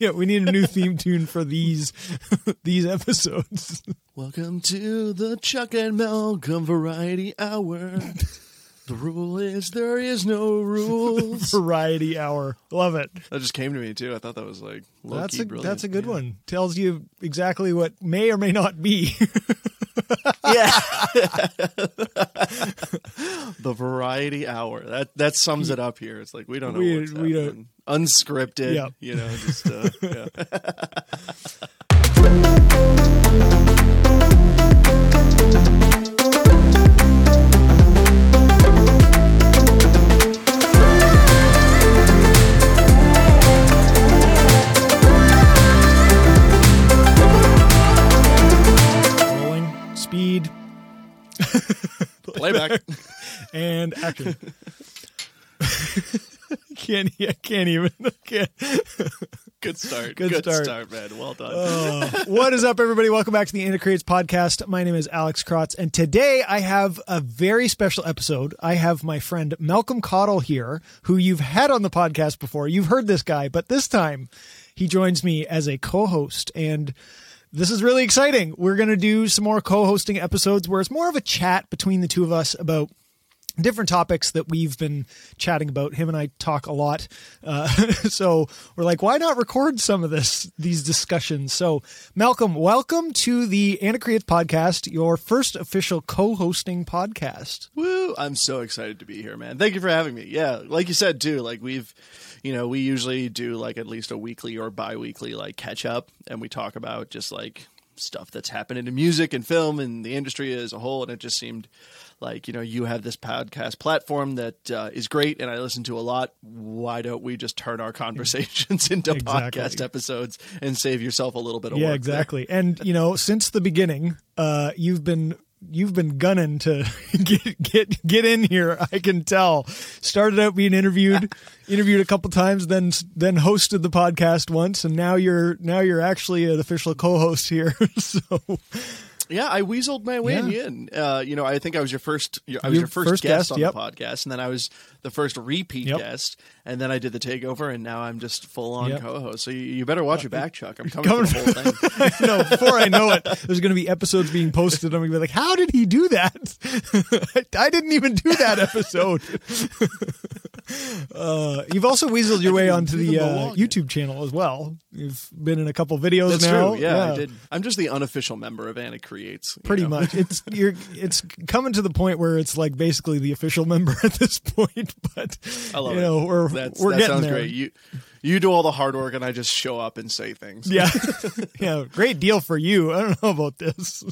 Yeah, we need a new theme tune for these these episodes. Welcome to the Chuck and Malcolm Variety Hour. The rule is there is no rules. Variety hour. Love it. That just came to me too. I thought that was like low That's a brilliant. that's a good one. Tells you exactly what may or may not be. Yeah. the Variety Hour. That that sums it up here. It's like we don't know We- what's we don't- Unscripted. Yep. You know, just uh, yeah. Playback. and action. can't I can't even. I can't. Good start. Good Good, start. start. man. Well done. Uh, what is up, everybody? Welcome back to the Anticreates podcast. My name is Alex Krotz, and today I have a very special episode. I have my friend Malcolm Cottle here, who you've had on the podcast before. You've heard this guy, but this time he joins me as a co-host, and this is really exciting. We're going to do some more co-hosting episodes where it's more of a chat between the two of us about different topics that we've been chatting about. Him and I talk a lot, uh, so we're like, why not record some of this these discussions? So, Malcolm, welcome to the Anacreates podcast, your first official co-hosting podcast. Woo! I'm so excited to be here, man. Thank you for having me. Yeah, like you said too. Like we've, you know, we usually do like at least a weekly or bi-weekly like catch up, and we talk about just like stuff that's happening in music and film and the industry as a whole. And it just seemed like you know you have this podcast platform that uh, is great, and I listen to a lot. Why don't we just turn our conversations into Exactly. podcast episodes and save yourself a little bit of yeah, work? there? exactly. And you know, since the beginning, uh, you've been you've been gunning to get get get in here. I can tell. Started out being interviewed, interviewed a couple times, then then hosted the podcast once, and now you're now you're actually an official co-host here. so Yeah, I weaseled my way Yeah. in. Uh, you know, I think I was your first. I was Your your first, first guest, guest, on yep. the podcast, and then I was the first repeat Yep. guest, and then I did the takeover, and now I'm just full on Yep. co-host. So you, you better watch your back, Chuck. I'm coming, Coming for the whole thing. I know before I know it, there's going to be episodes being posted. I'm going to be like, "How did he do that? I didn't even do that episode." uh, you've also weaseled your way onto the the uh, YouTube channel as well. You've been in a couple videos That's now. true. Yeah, I did. I'm just the unofficial member of Anna Creates. Pretty know? much, it's you're it's coming to the point where it's like basically the official member at this point. But I love you it. we're That's, we're that getting sounds there. great. You you do all the hard work, and I just show up and say things. Yeah. yeah. Great deal for you. I don't know about this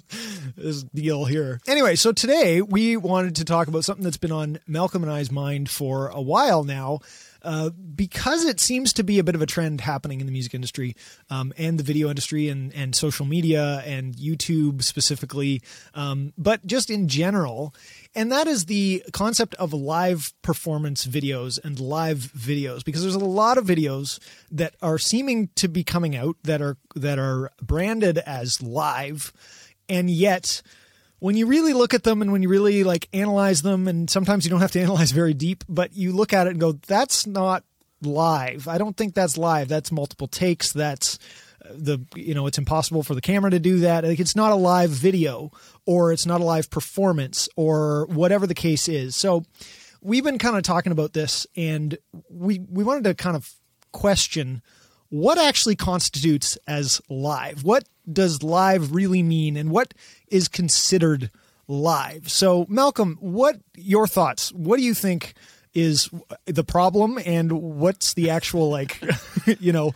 this deal here. Anyway, so today we wanted to talk about something that's been on Malcolm and I's mind for a while now. Uh, because it seems to be a bit of a trend happening in the music industry um, and the video industry and, and social media and YouTube specifically, um, but just in general. And that is the concept of live performance videos and live videos, because there's a lot of videos that are seeming to be coming out that are that are branded as live, and yet when you really look at them and when you really like analyze them, and sometimes you don't have to analyze very deep, but you look at it and go, "That's not live. I don't think that's live. That's multiple takes. That's uh, the you know it's impossible for the camera to do that like it's not a live video or it's not a live performance or whatever the case is so we've been kind of talking about this and we we wanted to kind of question what actually constitutes as live? What does live really mean and what is considered live? So malcolm what your thoughts? What do you think is the problem and what's the actual like you know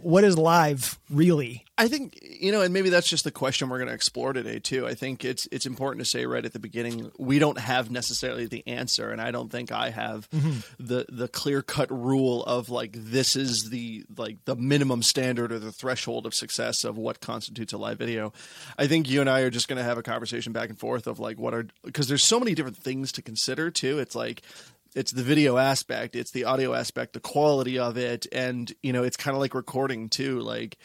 what is live really I think you know, and maybe that's just the question we're going to explore today too. I think it's it's important to say right at the beginning we don't have necessarily the answer, and I don't think I have mm-hmm. the the clear cut rule of like this is the like the minimum standard or the threshold of success of what constitutes a live video. I think you and I are just going to have a conversation back and forth of like what are because there's so many different things to consider too. It's like it's the video aspect, it's the audio aspect, the quality of it, and you know, it's kind of like recording too. Like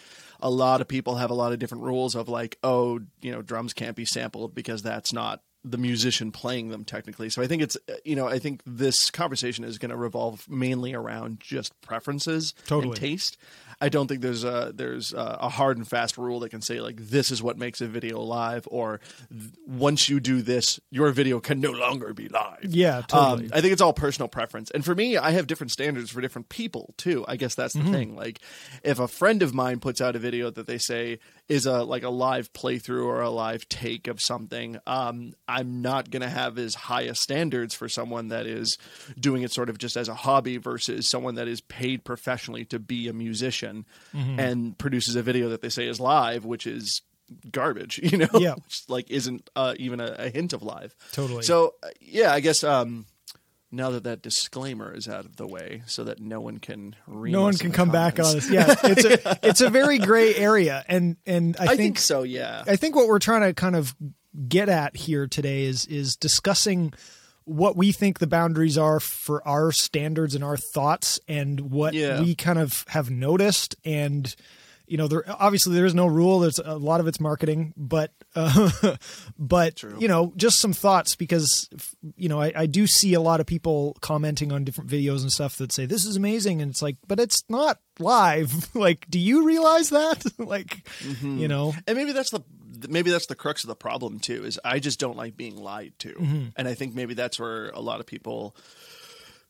a lot of people have a lot of different rules of like, oh, you know, drums can't be sampled because that's not the musician playing them technically. So I think it's uh, you know I think this conversation is going to revolve mainly around just preferences Totally. and taste. I don't think there's a there's a, a hard and fast rule that can say like this is what makes a video live or once you do this your video can no longer be live. Yeah, totally. Um, I think it's all personal preference. And for me, I have different standards for different people too. I guess that's the Mm-hmm. thing. Like if a friend of mine puts out a video that they say is a like a live playthrough or a live take of something, um, I'm not gonna have as high a standards for someone that is doing it sort of just as a hobby versus someone that is paid professionally to be a musician Mm-hmm. and produces a video that they say is live, which is garbage, you know, Yeah. which like isn't uh, even a, a hint of live. Totally. So uh, yeah, I guess um, now that that disclaimer is out of the way, so that no one can read no one can come back on comments. us. Yeah, it's a it's a very gray area, and and I, I think, think so. Yeah. I think what we're trying to kind of get at here today is is discussing what we think the boundaries are for our standards and our thoughts and what Yeah. we kind of have noticed and you know there obviously there is no rule there's a lot of it's marketing but uh, but True. you know just some thoughts because you know I, I do see a lot of people commenting on different videos and stuff that say this is amazing and it's like but it's not live like do you realize that like Mm-hmm. you know and maybe that's the maybe that's the crux of the problem too is i just don't like being lied to Mm-hmm. and i think maybe that's where a lot of people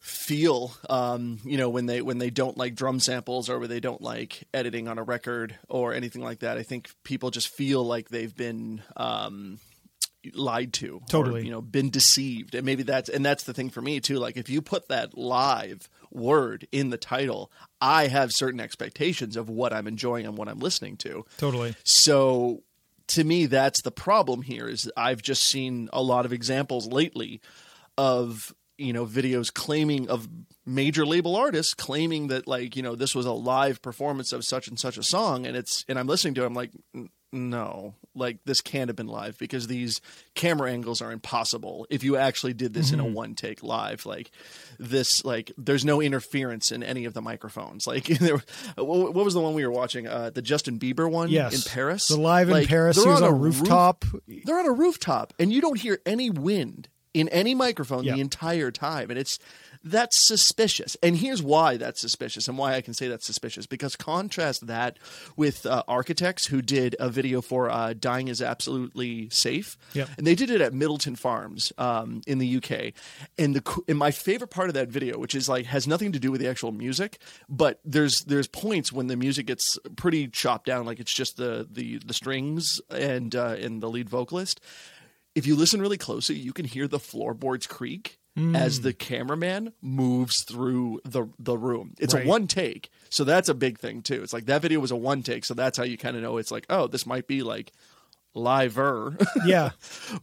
feel um, you know when they when they don't like drum samples or when they don't like editing on a record or anything like that i think people just feel like they've been um, lied to or, Totally. you know been deceived and maybe that's and that's the thing for me too like if you put that live word in the title i have certain expectations of what i'm enjoying and what i'm listening to totally so to me, that's the problem here. Is I've just seen a lot of examples lately of you know videos claiming of major label artists claiming that like you know this was a live performance of such and such a song, and it's and I'm listening to it, I'm like. No, like this can't have been live because these camera angles are impossible. If you actually did this in a one take live, like this, like there's no interference in any of the microphones. Like there, what what was the one we were watching? Uh, the Justin Bieber one Yes. in Paris. The live in Paris, they're he was on a roof- rooftop. they're on a rooftop, and you don't hear any wind in any microphone the entire time, and it's that's suspicious. And here's why that's suspicious, and why I can say that's suspicious because contrast that with uh, architects who did a video for uh, "Dying is Absolutely Safe," Yep. and they did it at Middleton Farms um, in the UK. And the and my favorite part of that video, which is like has nothing to do with the actual music, but there's there's points when the music gets pretty chopped down, like it's just the the the strings and uh, and the lead vocalist. If you listen really closely, you can hear the floorboards creak as hmm. the cameraman moves through the the room. It's Right. a one take, so that's a big thing too. It's like that video was a one take, so that's how you kind of know it's like, oh, this might be like liver. Yeah,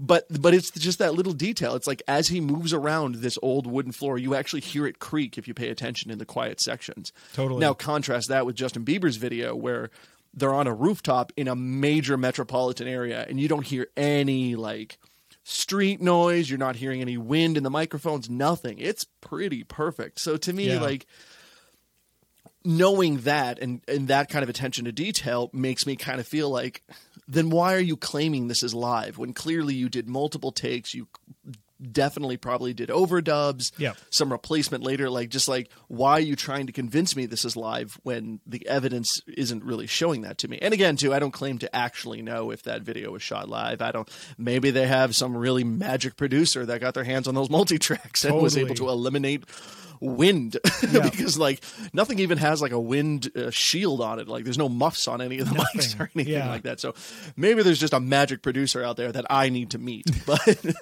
but but it's just that little detail. It's like as he moves around this old wooden floor, you actually hear it creak if you pay attention in the quiet sections. Totally. Now contrast that with Justin Bieber's video where they're on a rooftop in a major metropolitan area and you don't hear any like street noise, you're not hearing any wind in the microphones, nothing. It's pretty perfect. So to me Yeah. like knowing that and, and that kind of attention to detail makes me kind of feel like then why are you claiming this is live when clearly you did multiple takes you definitely probably did overdubs Yep. some replacement later like just like why are you trying to convince me this is live when the evidence isn't really showing that to me? And again too i don't claim to actually know if that video was shot live. I don't maybe they have some really magic producer that got their hands on those multi-tracks and was able to eliminate wind. Yeah. because like nothing even has like a wind uh, shield on it. Like there's no muffs on any of the mics or anything Yeah. like that. So maybe there's just a magic producer out there that i need to meet. But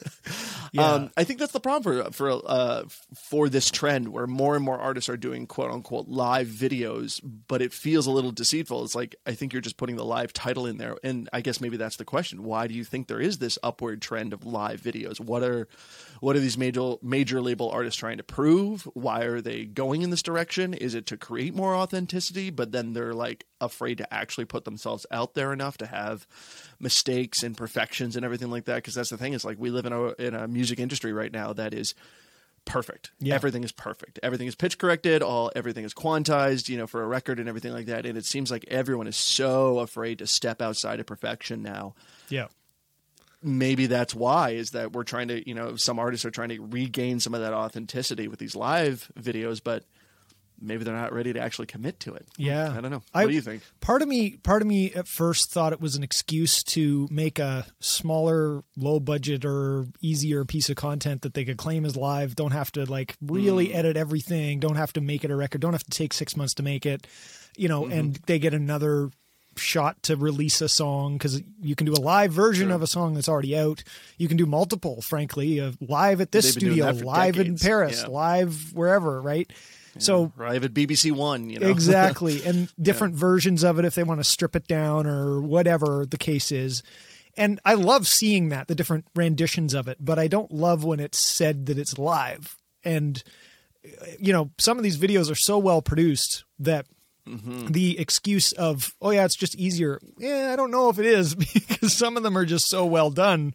Yeah. um, i think that's the problem for for uh, for this trend where more and more artists are doing quote unquote live videos but it feels a little deceitful. It's like i think you're just putting the live title in there. And i guess maybe that's the question. Why do you think there is this upward trend of live videos? What are what are these major major label artists trying to prove? Why are they going in this direction? Is it to create more authenticity? But then they're like afraid to actually put themselves out there enough to have mistakes and perfections and everything like that because that's the thing is like we live in a in a music industry right now that is perfect. Yeah. everything is perfect. Everything is pitch corrected all everything is quantized you know for a record and everything like that and it seems like everyone is so afraid to step outside of perfection now. Yeah. Maybe that's why is that we're trying to you know some artists are trying to regain some of that authenticity with these live videos but maybe they're not ready to actually commit to it Yeah. i don't know what I- do you think Part of me, part of me at first thought it was an excuse to make a smaller, low budget or easier piece of content that they could claim as live. Don't have to like really hmm. edit everything. Don't have to make it a record. Don't have to take six months to make it. You know, mm-hmm. and they get another shot to release a song because you can do a live version Sure. of a song that's already out. You can do multiple, frankly, uh, live at this They've been doing studio, live in. Paris, Yeah. live wherever, right? So right at bbc one you know exactly and different versions of it if they want to strip it down or whatever the case is and i love seeing that the different renditions of it but i don't love when it's said that it's live and uh, you know some of these videos are so well produced that the excuse of oh yeah it's just easier. Yeah i don't know if it is because some of them are just so well done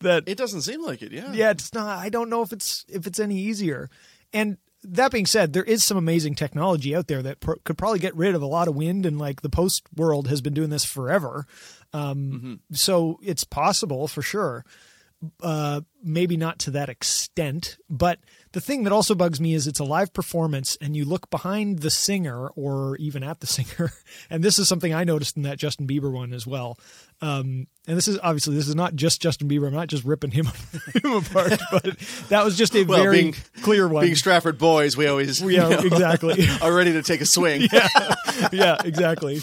that it doesn't seem like it yeah. Yeah it's not i don't know if it's if it's any easier. And that being said there is some amazing technology out there that pr- could probably get rid of a lot of wind and like the post world has been doing this forever. Um, so it's possible for sure. Uh, maybe not to that extent. But the thing that also bugs me is it's a live performance, and you look behind the singer or even at the singer, and this is something I noticed in that Justin Bieber one as well. Um, and this is obviously this is not just Justin Bieber. I'm not just ripping him, him apart, but that was just a Well, very being- clear one. being stratford boys we always you yeah, know, exactly. are ready to take a swing yeah, exactly.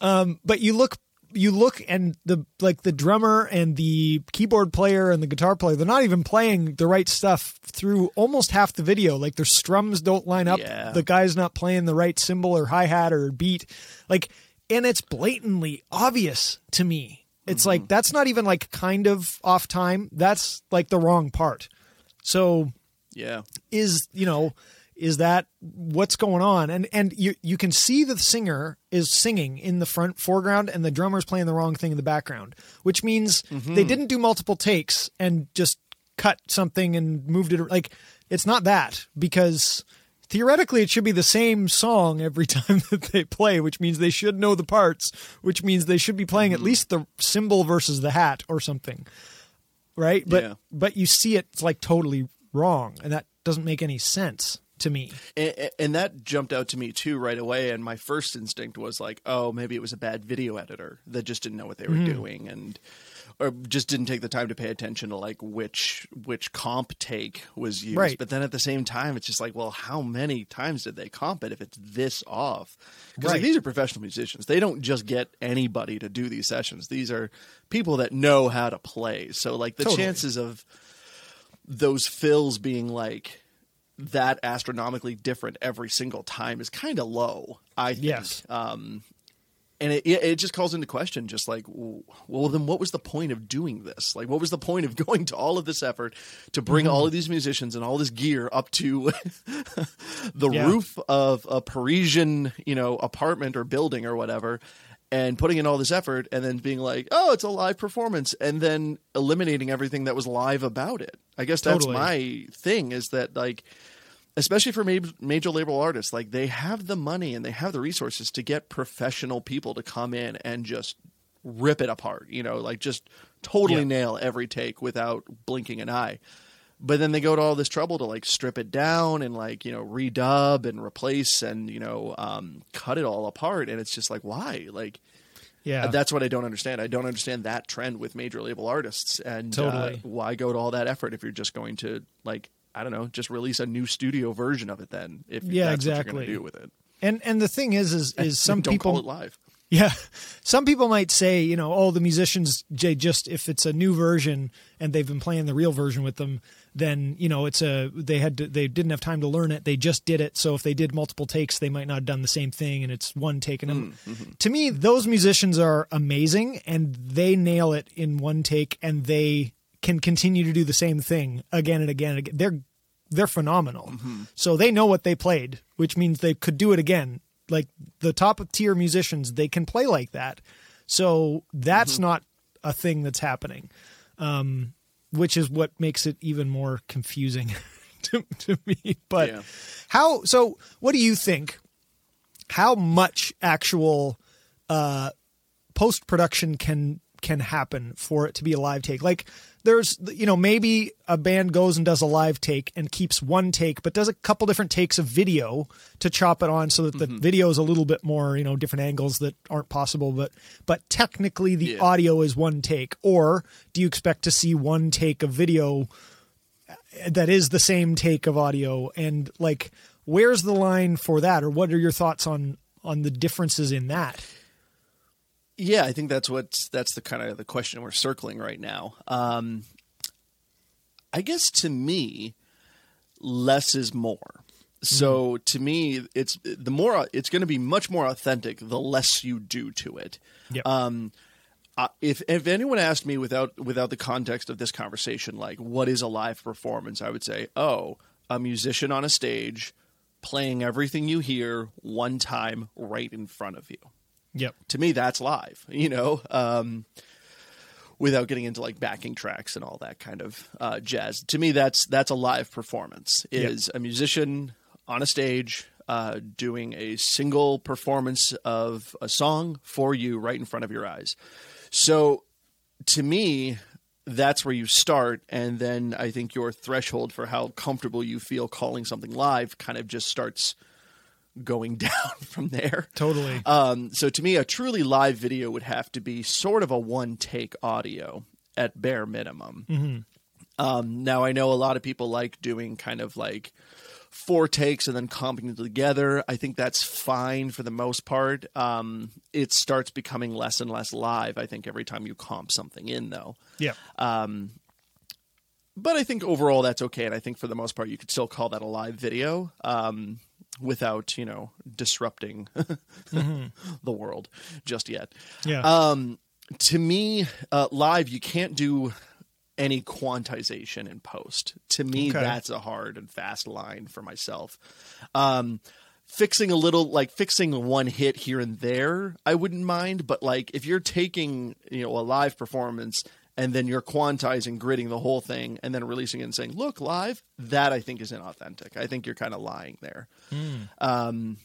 Um, but you look, you look, and the like the drummer and the keyboard player and the guitar player, they're not even playing the right stuff through almost half the video. Like their strums don't line up. Yeah. The guy's not playing the right cymbal or hi hat or beat. Like, and it's blatantly obvious to me. It's like mm-hmm. that's not even like kind of off time. That's like the wrong part. So yeah is you know is that what's going on? And and you you can see the singer is singing in the front foreground and the drummer's playing the wrong thing in the background which means mm-hmm. they didn't do multiple takes and just cut something and moved it like it's not that because theoretically it should be the same song every time that they play which means they should know the parts which means they should be playing at mm-hmm. least the cymbal versus the hat or something right? But Yeah. but you see it, it's like totally wrong and that doesn't make any sense to me and, and that jumped out to me too right away and my first instinct was like oh maybe it was a bad video editor that just didn't know what they were Mm-hmm. doing and or just didn't take the time to pay attention to like which which comp take was used Right. but then at the same time it's just like well how many times did they comp it if it's this off because Right. like these are professional musicians they don't just get anybody to do these sessions these are people that know how to play so like the Totally. chances of those fills being like that astronomically different every single time is kind of low. I think. Yes. Um, and it, it just calls into question, just like, well, then what was the point of doing this? Like, what was the point of going to all of this effort to bring Mm-hmm. all of these musicians and all this gear up to the Yeah. roof of a Parisian, you know, apartment or building or whatever? And putting in all this effort, and then being like, "Oh, it's a live performance," and then eliminating everything that was live about it. I guess that's Totally. my thing. Is that like, especially for major label artists, like they have the money and they have the resources to get professional people to come in and just rip it apart, you know, like just totally Yeah. nail every take without blinking an eye. But then they go to all this trouble to like strip it down and like, you know, redub and replace and, you know, um, cut it all apart. And it's just like, why? Like, yeah that's what I don't understand. I don't understand that trend with major label artists, and uh, why go to all that effort if you're just going to like I don't know, just release a new studio version of it. Then if Yeah, that's what you're exactly. do with it, and and the thing is is is some don't people call it live. Yeah. Some people might say, you know, oh, the musicians, they just, if it's a new version and they've been playing the real version with them, then, you know, it's a, they had to, they didn't have time to learn it. They just did it. So if they did multiple takes, they might not have done the same thing and it's one take. And hmm, hmm. to me, those musicians are amazing and they nail it in one take and they can continue to do the same thing again and again and again. They're, they're phenomenal. So they know what they played, which means they could do it again. Like the top of tier musicians, they can play like that. So that's not a thing that's happening, um, which is what makes it even more confusing to, to me. But Yeah. how? So what do you think? How much actual uh, post production can can happen for it to be a live take. Like there's you know maybe a band goes and does a live take and keeps one take but does a couple different takes of video to chop it on so that the Mm-hmm. video is a little bit more you know different angles that aren't possible but but technically the Yeah. audio is one take or do you expect to see one take of video that is the same take of audio and like where's the line for that or what are your thoughts on on the differences in that Yeah, I think that's what's that's the kind of the question we're circling right now. Um, I guess to me, less is more. So to me, it's the more it's going to be much more authentic the less you do to it. Yep. Um, uh, if if anyone asked me without without the context of this conversation, like what is a live performance, I would say, oh, a musician on a stage playing everything you hear one time right in front of you yep. To me that's live you know um, without getting into like backing tracks and all that kind of uh, jazz. To me that's that's a live performance. Is a musician on a stage uh, doing a single performance of a song for you right in front of your eyes. So to me that's where you start and then i think your threshold for how comfortable you feel calling something live kind of just starts going down from there totally um, so to me, a truly live video would have to be sort of a one take audio at bare minimum. Um, now I know a lot of people like doing kind of like four takes and then comping them together. I think that's fine for the most part. Um, it starts becoming less and less live. I think every time you comp something in though. yep But I think overall that's okay, and I think for the most part you could still call that a live video um, without you know disrupting the world just yet. yeah Um, to me, uh, live you can't do any quantization in post. To me, Okay. that's a hard and fast line for myself. Um, fixing a little, like fixing one hit here and there, I wouldn't mind. But like if you're taking you know a live performance and then you're quantizing, gridding the whole thing, and then releasing it and saying, "Look, live," that I think is inauthentic. I think you're kind of lying there. Um,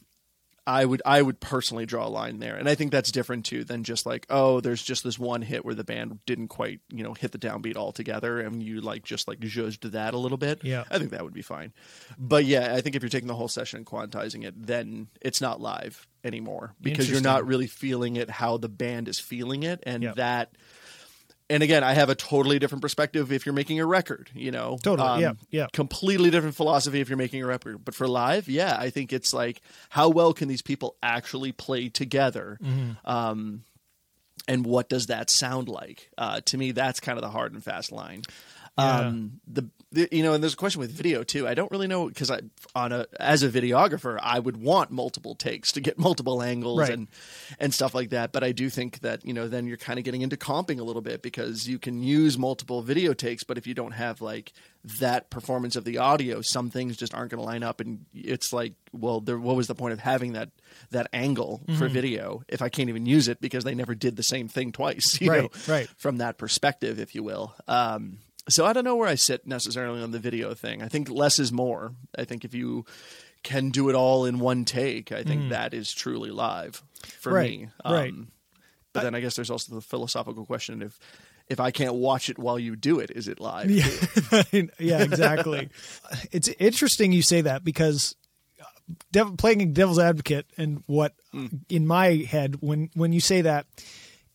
I would I would personally draw a line there, and I think that's different too than just like oh, there's just this one hit where the band didn't quite you know hit the downbeat altogether, and you like just like judged that a little bit. Yeah. I think that would be fine. But yeah, I think if you're taking the whole session and quantizing it, then it's not live anymore because you're not really feeling it how the band is feeling it, and Yeah. that. And again, I have a totally different perspective if you're making a record, you know. Um, Totally, yeah, yeah. Completely different philosophy if you're making a record. But for live, yeah, I think it's like how well can these people actually play together? Mm-hmm. Um, and what does that sound like? Uh, to me, that's kind of the hard and fast line. Um, the, the you know, and there's a question with video too. I don't really know because I on a as a videographer, I would want multiple takes to get multiple angles Right. and and stuff like that. But I do think that you know then you're kind of getting into comping a little bit because you can use multiple video takes, but if you don't have like that performance of the audio, some things just aren't going to line up, and it's like, well, there, what was the point of having that that angle Mm-hmm. for video if I can't even use it because they never did the same thing twice, you Right, know, right. from that perspective, if you will. Um, so I don't know where I sit necessarily on the video thing. I think less is more. I think if you can do it all in one take, I think mm. that is truly live for Mm. Right, me. right. Um, but then I guess there's also the philosophical question if if I can't watch it while you do it, is it live? Yeah, yeah, exactly. it's interesting you say that because uh, dev- playing devil's advocate and what mm. in my head when when you say that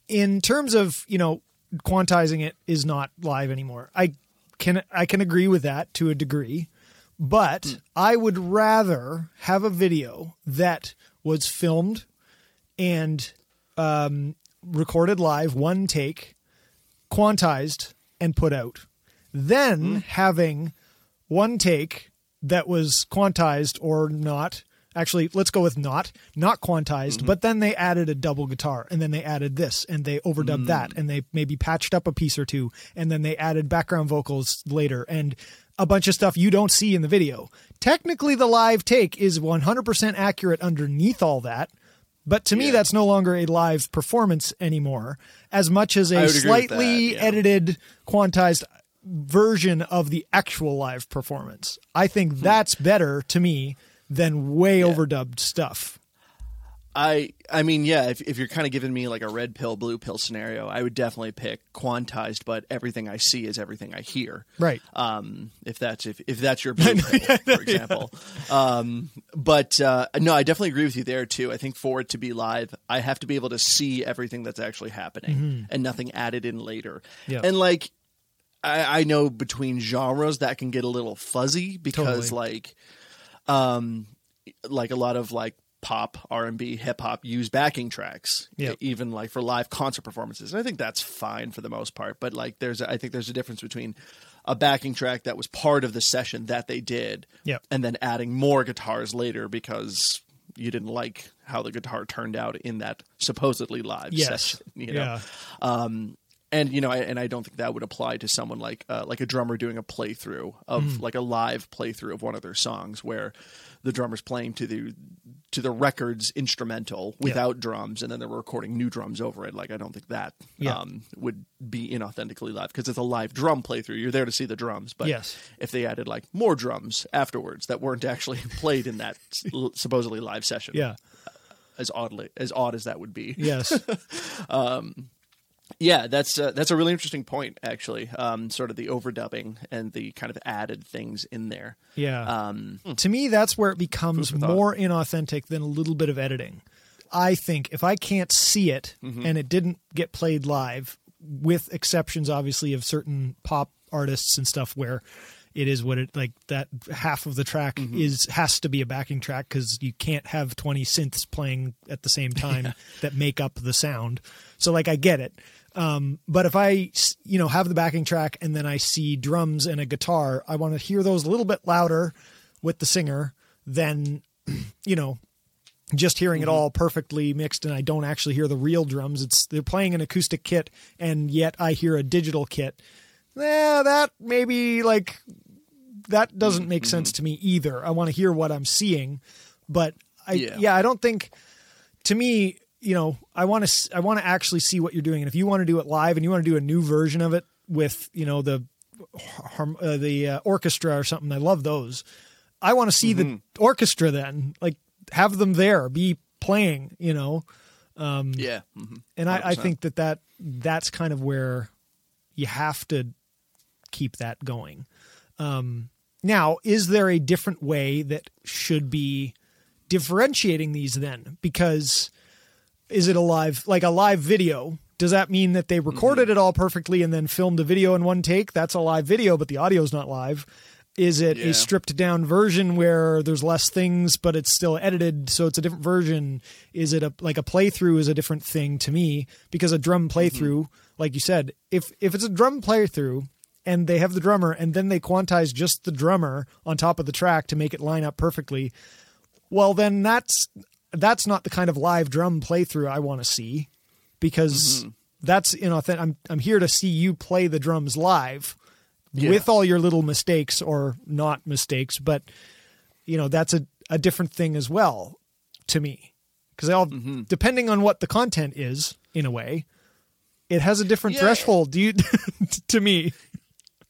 in terms of you know quantizing it is not live anymore. I can I can agree with that to a degree, but I would rather have a video that was filmed and um, recorded live, one take, quantized and put out. Then having one take that was quantized or not. Actually, let's go with not, not quantized, but then they added a double guitar and then they added this and they overdubbed that and they maybe patched up a piece or two and then they added background vocals later and a bunch of stuff you don't see in the video. Technically, the live take is 100% accurate underneath all that, but to me, that's no longer a live performance anymore, as much as a would agree with slightly that, yeah. edited, quantized version of the actual live performance. I Hmm. think that's better to me than way overdubbed stuff. I I mean, yeah, if if you're kind of giving me like a red pill, blue pill scenario, I would definitely pick quantized, but everything I see is everything I hear. Right. Um, if that's if if that's your blue pill, for example. Um, but uh, no, I definitely agree with you there too. I think for it to be live, I have to be able to see everything that's actually happening and nothing added in later. Mm-hmm. Yeah. And like I, I know between genres that can get a little fuzzy because Totally. like um like a lot of like pop r&b hip-hop use backing tracks Yep. even like for live concert performances and i think that's fine for the most part but like there's i think there's a difference between a backing track that was part of the session that they did Yep. and then adding more guitars later because you didn't like how the guitar turned out in that supposedly live Yes. session you know Yeah. um, and you know, I, and I don't think that would apply to someone like uh, like a drummer doing a playthrough of Mm. like a live playthrough of one of their songs, where the drummer's playing to the to the record's instrumental without drums, and then they're recording new drums over it. Like I don't think that Yeah. um, would be inauthentically live because it's a live drum playthrough. You're there to see the drums, but Yes. if they added like more drums afterwards that weren't actually played in that supposedly live session, Yeah. as oddly as odd as that would be, Yes. Yeah, that's uh, that's a really interesting point, actually. Um, sort of the overdubbing and the kind of added things in there. Yeah. Um, to me, that's where it becomes Food for thought. more inauthentic than a little bit of editing. I think if I can't see it Mm-hmm. and it didn't get played live, with exceptions obviously of certain pop artists and stuff where it is what it like that half of the track Mm-hmm. is has to be a backing track because you can't have 20 synths playing at the same time that make up the sound so like i get it um, but if I, you know have the backing track and then i see drums and a guitar i want to hear those a little bit louder with the singer than you know just hearing it all perfectly mixed and I don't actually hear the real drums. It's they're playing an acoustic kit and yet I hear a digital kit. Yeah, that maybe like that doesn't make sense to me either. I want to hear what I'm seeing, but I yeah, Yeah. I don't think to me, you know, I want to I want to actually see what you're doing and if you want to do it live and you want to do a new version of it with, you know, the uh, the uh, orchestra or something, I love those. I want to see the orchestra then, like have them there, be playing, you know. Um, yeah, mhm. And I, I think that, that that's kind of where you have to keep that going. Um, now, is there a different way that should be differentiating these then? Because is it a live, like a live video? Does that mean that they recorded mm-hmm. it all perfectly and then filmed the video in one take? That's a live video, but the audio's not live. Is it Yeah. a stripped down version where there's less things, but it's still edited, so it's a different version? Is it a like a playthrough is a different thing to me because a drum mm-hmm. playthrough, like you said, if if it's a drum playthrough and they have the drummer and then they quantize just the drummer on top of the track to make it line up perfectly, well then that's that's not the kind of live drum playthrough I want to see because mm-hmm. that's inauthentic. I'm I'm here to see you play the drums live Yeah. with all your little mistakes or not mistakes, but you know that's a a different thing as well to me because all mm-hmm. depending on what the content is in a way, it has a different Yeah. threshold. Do you to me?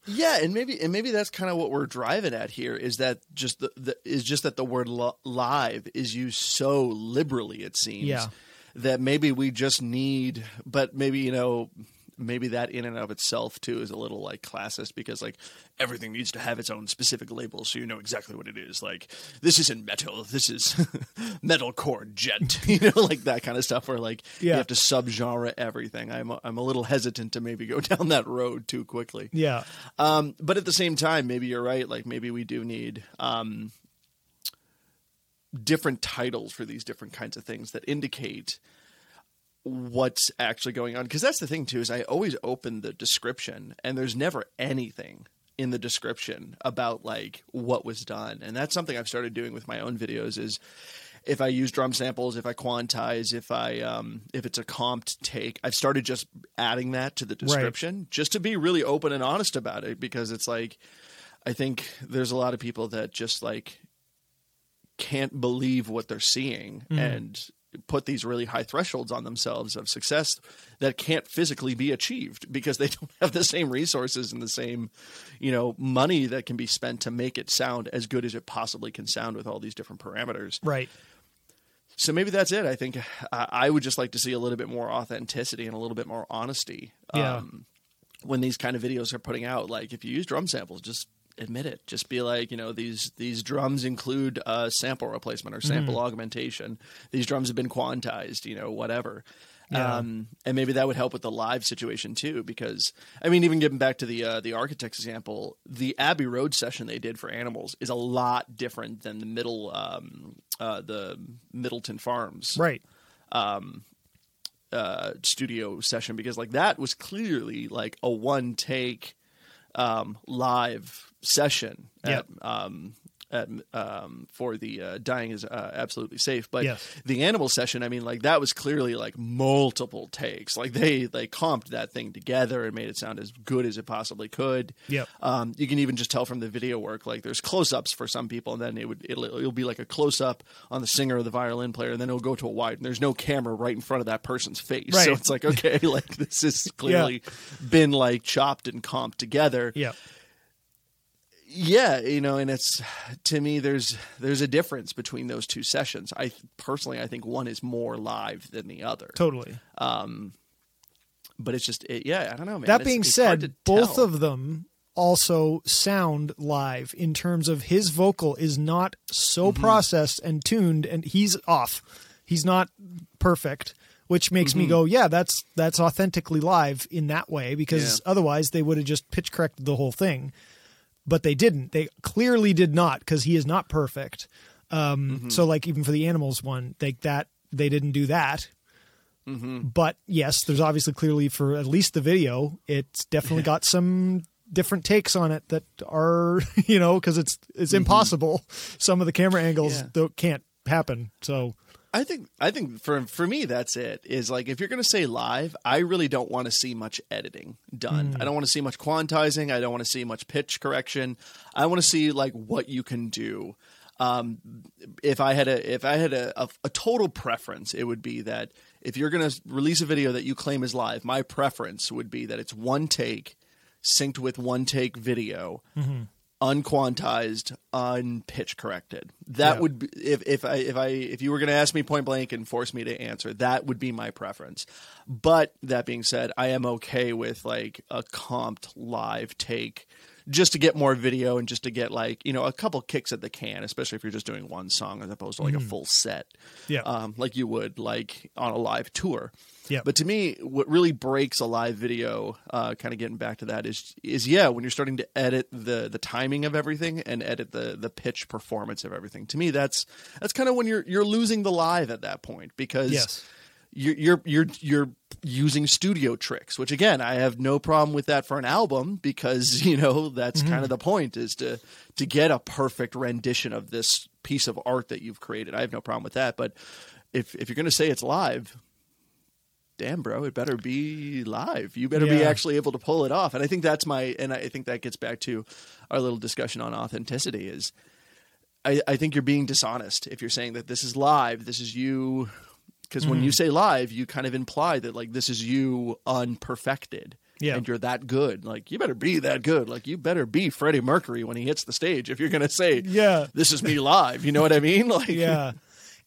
Yeah, and maybe and maybe that's kind of what we're driving at here is that just the, the is just that the word lo- live is used so liberally it seems Yeah. that maybe we just need but maybe you know maybe that in and of itself too is a little like classist because like everything needs to have its own specific label so you know exactly what it is. Like this isn't metal. This is metalcore djent you know like that kind of stuff where like Yeah. you have to subgenre everything. I'm a, i'm a little hesitant to maybe go down that road too quickly. Yeah, um, but at the same time, maybe you're right. Like maybe we do need um, different titles for these different kinds of things that indicate what's actually going on. Because that's the thing too is I always open the description and there's never anything in the description about like what was done, and that's something I've started doing with my own videos. Is if I use drum samples, if I quantize, if I um, if it's a comped take, I've started just adding that to the description just to be really open and honest about it because it's like I think there's a lot of people that just like can't believe what they're seeing and put these really high thresholds on themselves of success that can't physically be achieved because they don't have the same resources and the same you know money that can be spent to make it sound as good as it possibly can sound with all these different parameters right. so maybe that's it. I think I I would just like to see a little bit more authenticity and a little bit more honesty. Yeah. Um, when these kind of videos are putting out, like if you use drum samples, just admit it. Just be like, you know, these these drums include uh, sample replacement or sample augmentation. These drums have been quantized, you know, whatever. Yeah. Um, and maybe that would help with the live situation too, because I mean, even getting back to the uh, the architect's example, the Abbey Road session they did for Animals is a lot different than the middle um, uh, the Middleton Farms Right. uh, studio session because like that was clearly like a one take um, live session at, um, at, um, for the uh, dying is uh, absolutely safe but Yes. the animal session i mean like that was clearly like multiple takes like they they comped that thing together and made it sound as good as it possibly could Yep. um, you can even just tell from the video work like there's close-ups for some people and then it would it'll, it'll be like a close-up on the singer or the violin player and then it'll go to a wide and there's no camera right in front of that person's face Right. so it's like okay like this has clearly been like chopped and comped together Yeah. Yeah you know and it's to me there's there's a difference between those two sessions i personally i think one is more live than the other Totally. Um but it's just it, yeah i don't know man that It's- being it's said, both tell. of them also sound live in terms of his vocal is not so Mm-hmm. processed and tuned and he's off. He's not perfect, which makes Mm-hmm. me go, yeah, that's that's authentically live in that way because Yeah. otherwise they would have just pitch corrected the whole thing. But they didn't. They clearly did not because he is not perfect. Um, Mm-hmm. So like even for the animals one, they that they didn't do that. Mm-hmm. But yes, there's obviously clearly for at least the video, it's definitely got some different takes on it that are you know because it's it's impossible. Some of the camera angles Mm-hmm. Yeah. don't can't happen. So I think I think for for me that's it. Is like if you're going to say live, I really don't want to see much editing done. I don't want to see much quantizing. I don't want to see much pitch correction. I want to see like what you can do. Um, if I had a if I had a, a, a total preference, it would be that if you're going to release a video that you claim is live, my preference would be that it's one take, synced with one take video, unquantized, unpitch corrected. That Yeah. would be if if I if I if you were going to ask me point blank and force me to answer, that would be my preference. But that being said, I am okay with like a comped live take just to get more video and just to get like, you know, a couple kicks at the can, especially if you're just doing one song as opposed to like a full set. Yeah. Um, like you would like on a live tour. Yeah. But to me, what really breaks a live video, uh, kind of getting back to that, is is yeah, when you're starting to edit the the timing of everything and edit the the pitch performance of everything. To me, that's that's kind of when you're you're losing the live at that point because Yes. you're you're you're you're using studio tricks, which again, I have no problem with that for an album because you know that's mm-hmm. kind of the point is to to get a perfect rendition of this piece of art that you've created. I have no problem with that, but if if you're going to say it's live, damn bro, it better be live. You better be actually able to pull it off. And I think that's my and I think that gets back to our little discussion on authenticity is I, I think you're being dishonest if you're saying that this is live, this is you because when you Mm. say live, you kind of imply that like this is you unperfected. Yeah. And you're that good. Like you better be that good. Like you better be Freddie Mercury when he hits the stage if you're gonna say Yeah. this is me live. You know what I mean? Like yeah.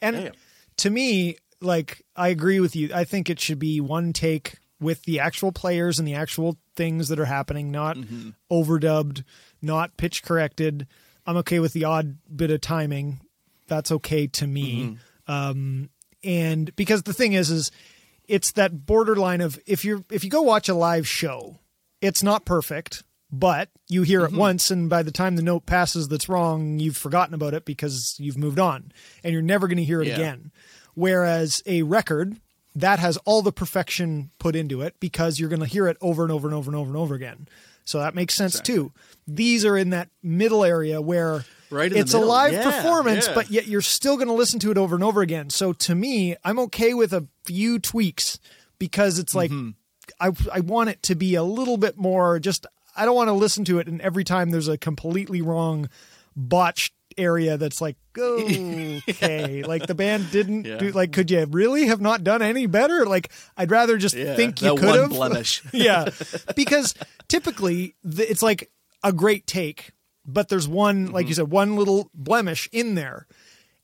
And Damn. to me, like I agree with you. I think it should be one take with the actual players and the actual things that are happening, not Mm-hmm. overdubbed, not pitch corrected. I'm okay with the odd bit of timing. That's okay to me. Mm-hmm. Um, and because the thing is, is it's that borderline of if you're if you go watch a live show, it's not perfect, but you hear Mm-hmm. it once, and by the time the note passes that's wrong, you've forgotten about it because you've moved on, and you're never going to hear it Yeah. again. Whereas a record that has all the perfection put into it because you're going to hear it over and over and over and over and over again. So that makes sense too. These are in that middle area where Right in the it's a live Yeah, performance, yeah. but yet you're still going to listen to it over and over again. So to me, I'm okay with a few tweaks because it's like Mm-hmm. I I want it to be a little bit more just I don't want to listen to it and every time there's a completely wrong botched area that's like okay like the band didn't Yeah. do like could you really have not done any better like i'd rather just Yeah, think you that could one have blemish. yeah because typically the, it's like a great take but there's one like you Mm-hmm. said one little blemish in there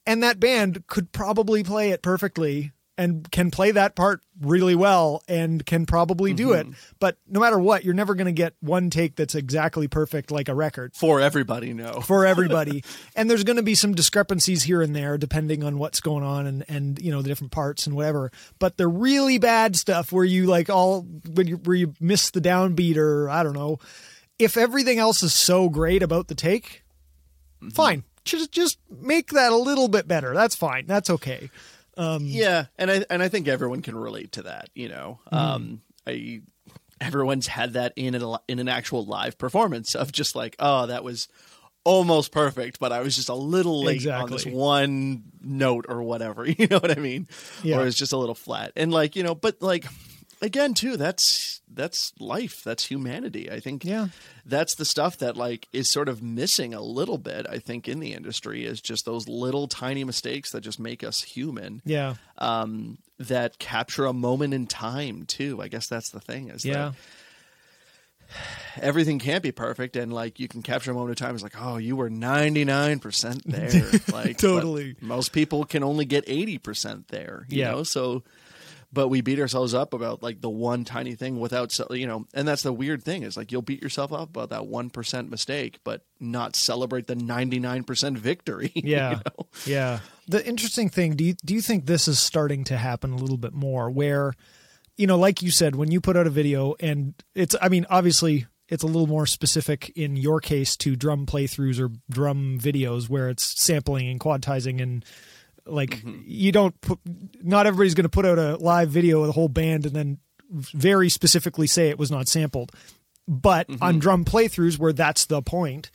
and that band could probably play it perfectly and can play that part really well and can probably do it. But no matter what, you're never going to get one take that's exactly perfect like a record For everybody, no. for everybody. and there's going to be some discrepancies here and there depending on what's going on and and you know the different parts and whatever. But the really bad stuff where you like all when you where you miss the downbeat or I don't know, if everything else is so great about the take, fine. Just just make that a little bit better. That's fine. That's okay. Yeah, and I and I think everyone can relate to that. You know, Mm. um, I everyone's had that in an in an actual live performance of just like, oh, that was almost perfect, but I was just a little late on this one note or whatever. You know what I mean? Yeah. Or it's just a little flat, and like you know, but like again too, that's that's life, that's humanity. I think Yeah. that's the stuff that like is sort of missing a little bit i think in the industry is just those little tiny mistakes that just make us human Yeah. um that capture a moment in time too i guess that's the thing is Yeah. that everything can't be perfect and like you can capture a moment in time it's like oh you were 99% there like Totally. most people can only get 80% there you Yeah. know so but we beat ourselves up about like the one tiny thing without you know and that's the weird thing is like you'll beat yourself up about that 1% mistake but not celebrate the 99% victory you Yeah. know? Yeah. The interesting thing, do you do you think this is starting to happen a little bit more where you know, like you said, when you put out a video and it's I mean, obviously it's a little more specific in your case to drum playthroughs or drum videos where it's sampling and quantizing and like mm-hmm. you don't put not everybody's going to put out a live video of the whole band and then very specifically say it was not sampled. But mm-hmm. on drum playthroughs where that's the point,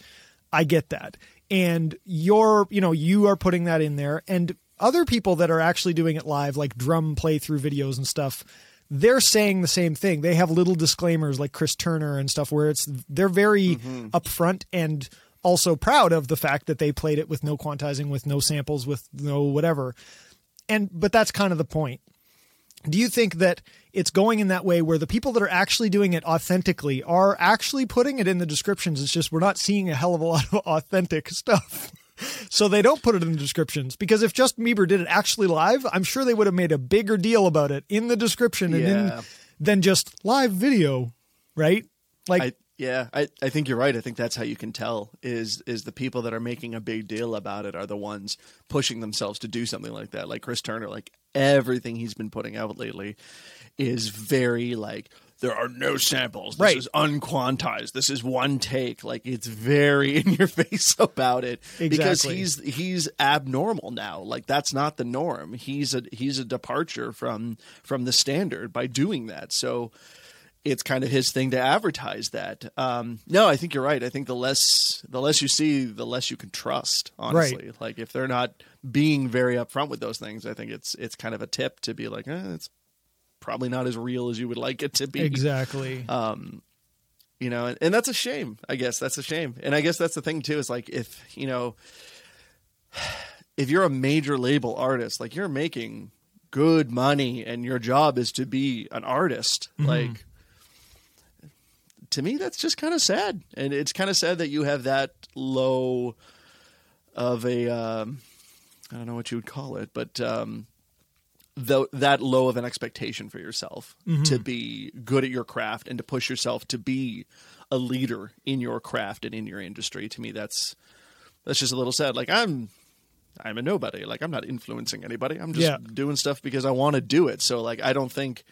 I get that. And you're, you know, you are putting that in there and other people that are actually doing it live like drum playthrough videos and stuff, they're saying the same thing. They have little disclaimers like Chris Turner and stuff where it's they're very mm-hmm. upfront and also proud of the fact that they played it with no quantizing, with no samples, with no whatever. And but that's kind of the point. Do you think that it's going in that way where the people that are actually doing it authentically are actually putting it in the descriptions? It's just we're not seeing a hell of a lot of authentic stuff. So they don't put it in the descriptions because if Justin Bieber did it actually live, I'm sure they would have made a bigger deal about it in the description and Yeah. in, than just live video, right? Like I, yeah, I, I think you're right. I think that's how you can tell is is the people that are making a big deal about it are the ones pushing themselves to do something like that. Like Chris Turner, like everything he's been putting out lately is very like there are no samples. This Right. is unquantized. This is one take. Like it's very in your face about it because he's he's abnormal now. Like that's not the norm. He's a he's a departure from from the standard by doing that. So it's kind of his thing to advertise that. Um, no, I think you're right. I think the less the less you see, the less you can trust. Honestly, like if they're not being very upfront with those things, I think it's it's kind of a tip to be like, eh, it's probably not as real as you would like it to be. exactly. You know, and, and that's a shame. I guess that's a shame. And I guess that's the thing too. Is like if you know, if you're a major label artist, like you're making good money, and your job is to be an artist, like to me that's just kind of sad. And it's kind of sad that you have that low of a um, i don't know what you would call it but um, tho- that low of an expectation for yourself to be good at your craft and to push yourself to be a leader in your craft and in your industry to me that's that's just a little sad. Like i'm i'm a nobody. Like i'm not influencing anybody. I'm just Yeah. doing stuff because i want to do it. So like i don't think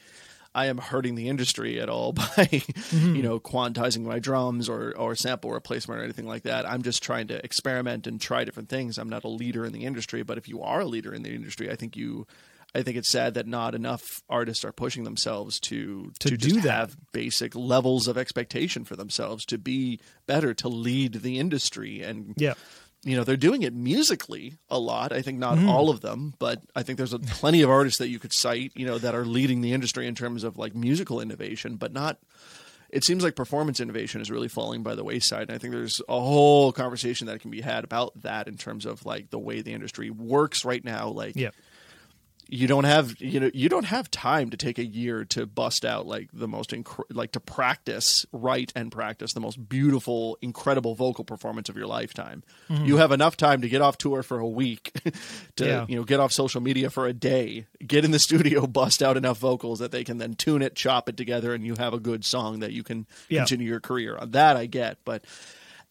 I am hurting the industry at all by, you mm-hmm. know, quantizing my drums or, or sample replacement or anything like that. I'm just trying to experiment and try different things. I'm not a leader in the industry, but if you are a leader in the industry, I think you, I think it's sad that not enough artists are pushing themselves to To to, do that. have basic levels of expectation for themselves to be better, to lead the industry and yeah. You know they're doing it musically a lot. I think not hmm. all of them but i think there's a, plenty of artists that you could cite you know that are leading the industry in terms of like musical innovation but not it seems like performance innovation is really falling by the wayside. And i think there's a whole conversation that can be had about that in terms of like the way the industry works right now like Yeah. You don't have you know you don't have time to take a year to bust out like the most inc- like to practice write and practice the most beautiful incredible vocal performance of your lifetime Mm-hmm. you have enough time to get off tour for a week to Yeah. you know get off social media for a day get in the studio bust out enough vocals that they can then tune it chop it together and you have a good song that you can Yeah. continue your career on that i get but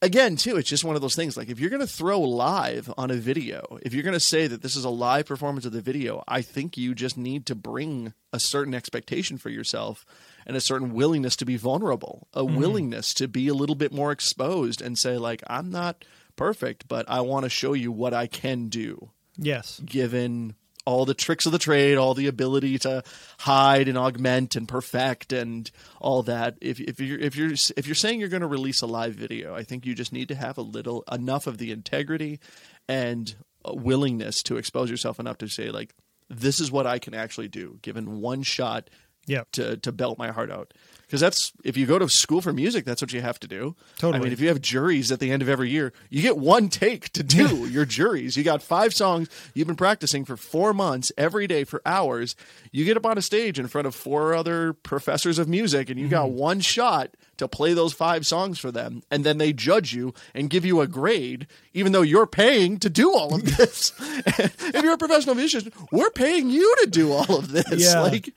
again too it's just one of those things like if you're going to throw live on a video if you're going to say that this is a live performance of the video i think you just need to bring a certain expectation for yourself and a certain willingness to be vulnerable a mm-hmm. willingness to be a little bit more exposed and say like i'm not perfect but i want to show you what i can do Yes. given all the tricks of the trade, all the ability to hide and augment and perfect and all that. If if you're if you're if you're saying you're going to release a live video, I think you just need to have a little enough of the integrity and willingness to expose yourself enough to say like this is what I can actually do given one shot Yeah. to to belt my heart out. Because that's if you go to school for music, that's what you have to do. Totally. I mean, if you have juries at the end of every year, you get one take to do your juries. You got five songs you've been practicing for four months every day for hours. You get up on a stage in front of four other professors of music, and you got Mm-hmm. one shot to play those five songs for them, and then they judge you and give you a grade, even though you're paying to do all of this. if you're a professional musician, we're paying you to do all of this. Yeah. Like.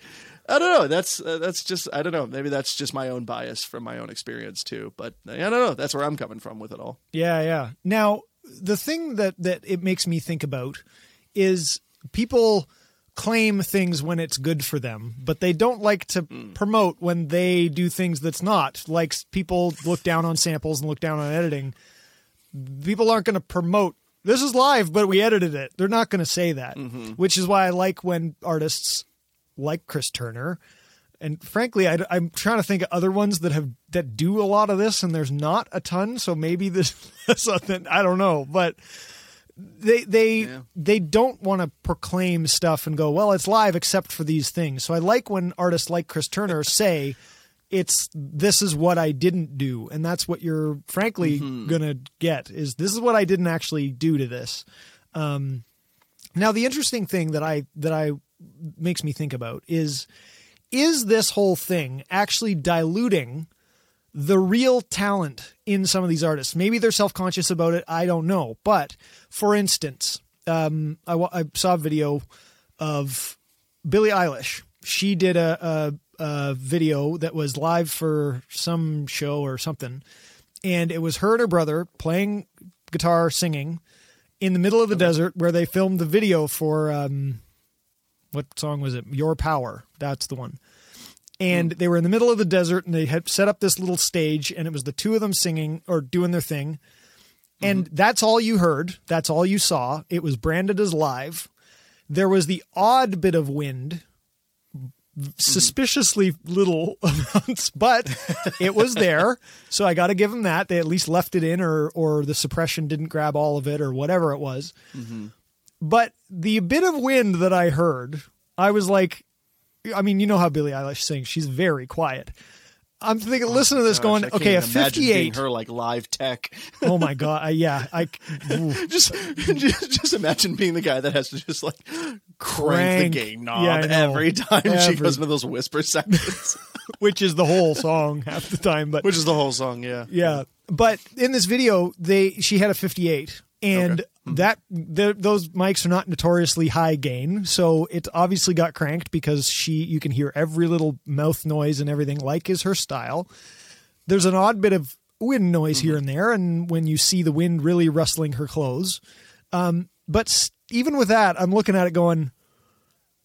I don't know. That's uh, that's just I don't know. Maybe that's just my own bias from my own experience too. But I don't know. That's where I'm coming from with it all. Yeah, yeah. Now, the thing that that it makes me think about is people claim things when it's good for them, but they don't like to promote when they do things that's not. Like people look down on samples and look down on editing. People aren't going to promote this is live, but we edited it. They're not going to say that, which is why I like when artists like Chris Turner and frankly, I, am trying to think of other ones that have that do a lot of this, and there's not a ton. So maybe this something I don't know, but they they Yeah. they don't want to proclaim stuff and go, well, it's live except for these things. So I like when artists like Chris Turner say, it's this is what I didn't do, and that's what you're frankly gonna get is this is what I didn't actually do to this. Um, now the interesting thing that I that I makes me think about is is this whole thing actually diluting the real talent in some of these artists? Maybe they're self conscious about it. I don't know. But for instance, um, I, I saw a video of Billie Eilish. She did a, a, a video that was live for some show or something, and it was her and her brother playing guitar, singing in the middle of the desert where they filmed the video for um, what song was it? Your Power. That's the one. And hmm. they were in the middle of the desert and they had set up this little stage and it was the two of them singing or doing their thing. And mm-hmm. that's all you heard. That's all you saw. It was branded as live. There was the odd bit of wind, mm-hmm. suspiciously little amounts, but it was there. So I got to give them that. They at least left it in, or or the suppression didn't grab all of it, or whatever it was. Mm-hmm. But the bit of wind that I heard, I was like, I mean, you know how Billie Eilish sings; she's very quiet. I'm thinking, oh listen to this, Gosh, going, okay, a even imagine being 58. her like live tech. Oh my god, I, yeah, I just, just just imagine being the guy that has to just like crank, Crank. the gain knob Yeah, every time she goes into those whisper sections, which is the whole song half the time, but which is the whole song. Yeah, Yeah, but in this video, they she had a 58, and Okay. That the, those mics are not notoriously high gain, so it obviously got cranked because she you can hear every little mouth noise and everything, like is her style. There's an odd bit of wind noise here and there, and when you see the wind really rustling her clothes, um, but even with that, I'm looking at it going.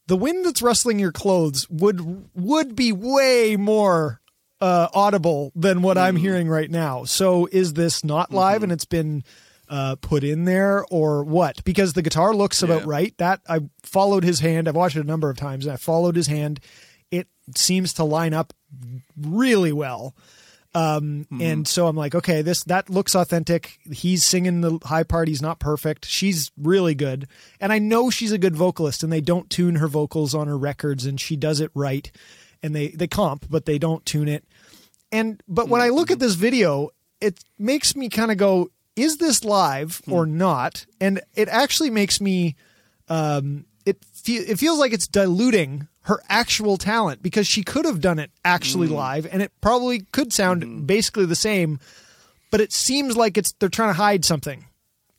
The wind that's rustling your clothes would would be way more uh, audible than what I'm hearing right now. So is this not live and it's been uh, put in there or what? Because the guitar looks about right. That I followed his hand. I've watched it a number of times and I followed his hand. It seems to line up really well. Um, and so I'm like, okay, this that looks authentic. He's singing the high part. He's not perfect. She's really good, and I know she's a good vocalist. And they don't tune her vocals on her records, and she does it right. And they they comp, but they don't tune it. And but when I look at this video, it makes me kind of go, is this live hmm. or not? And it actually makes me um, it fe- it feels like it's diluting her actual talent because she could have done it actually hmm. live and it probably could sound hmm. basically the same but it seems like it's they're trying to hide something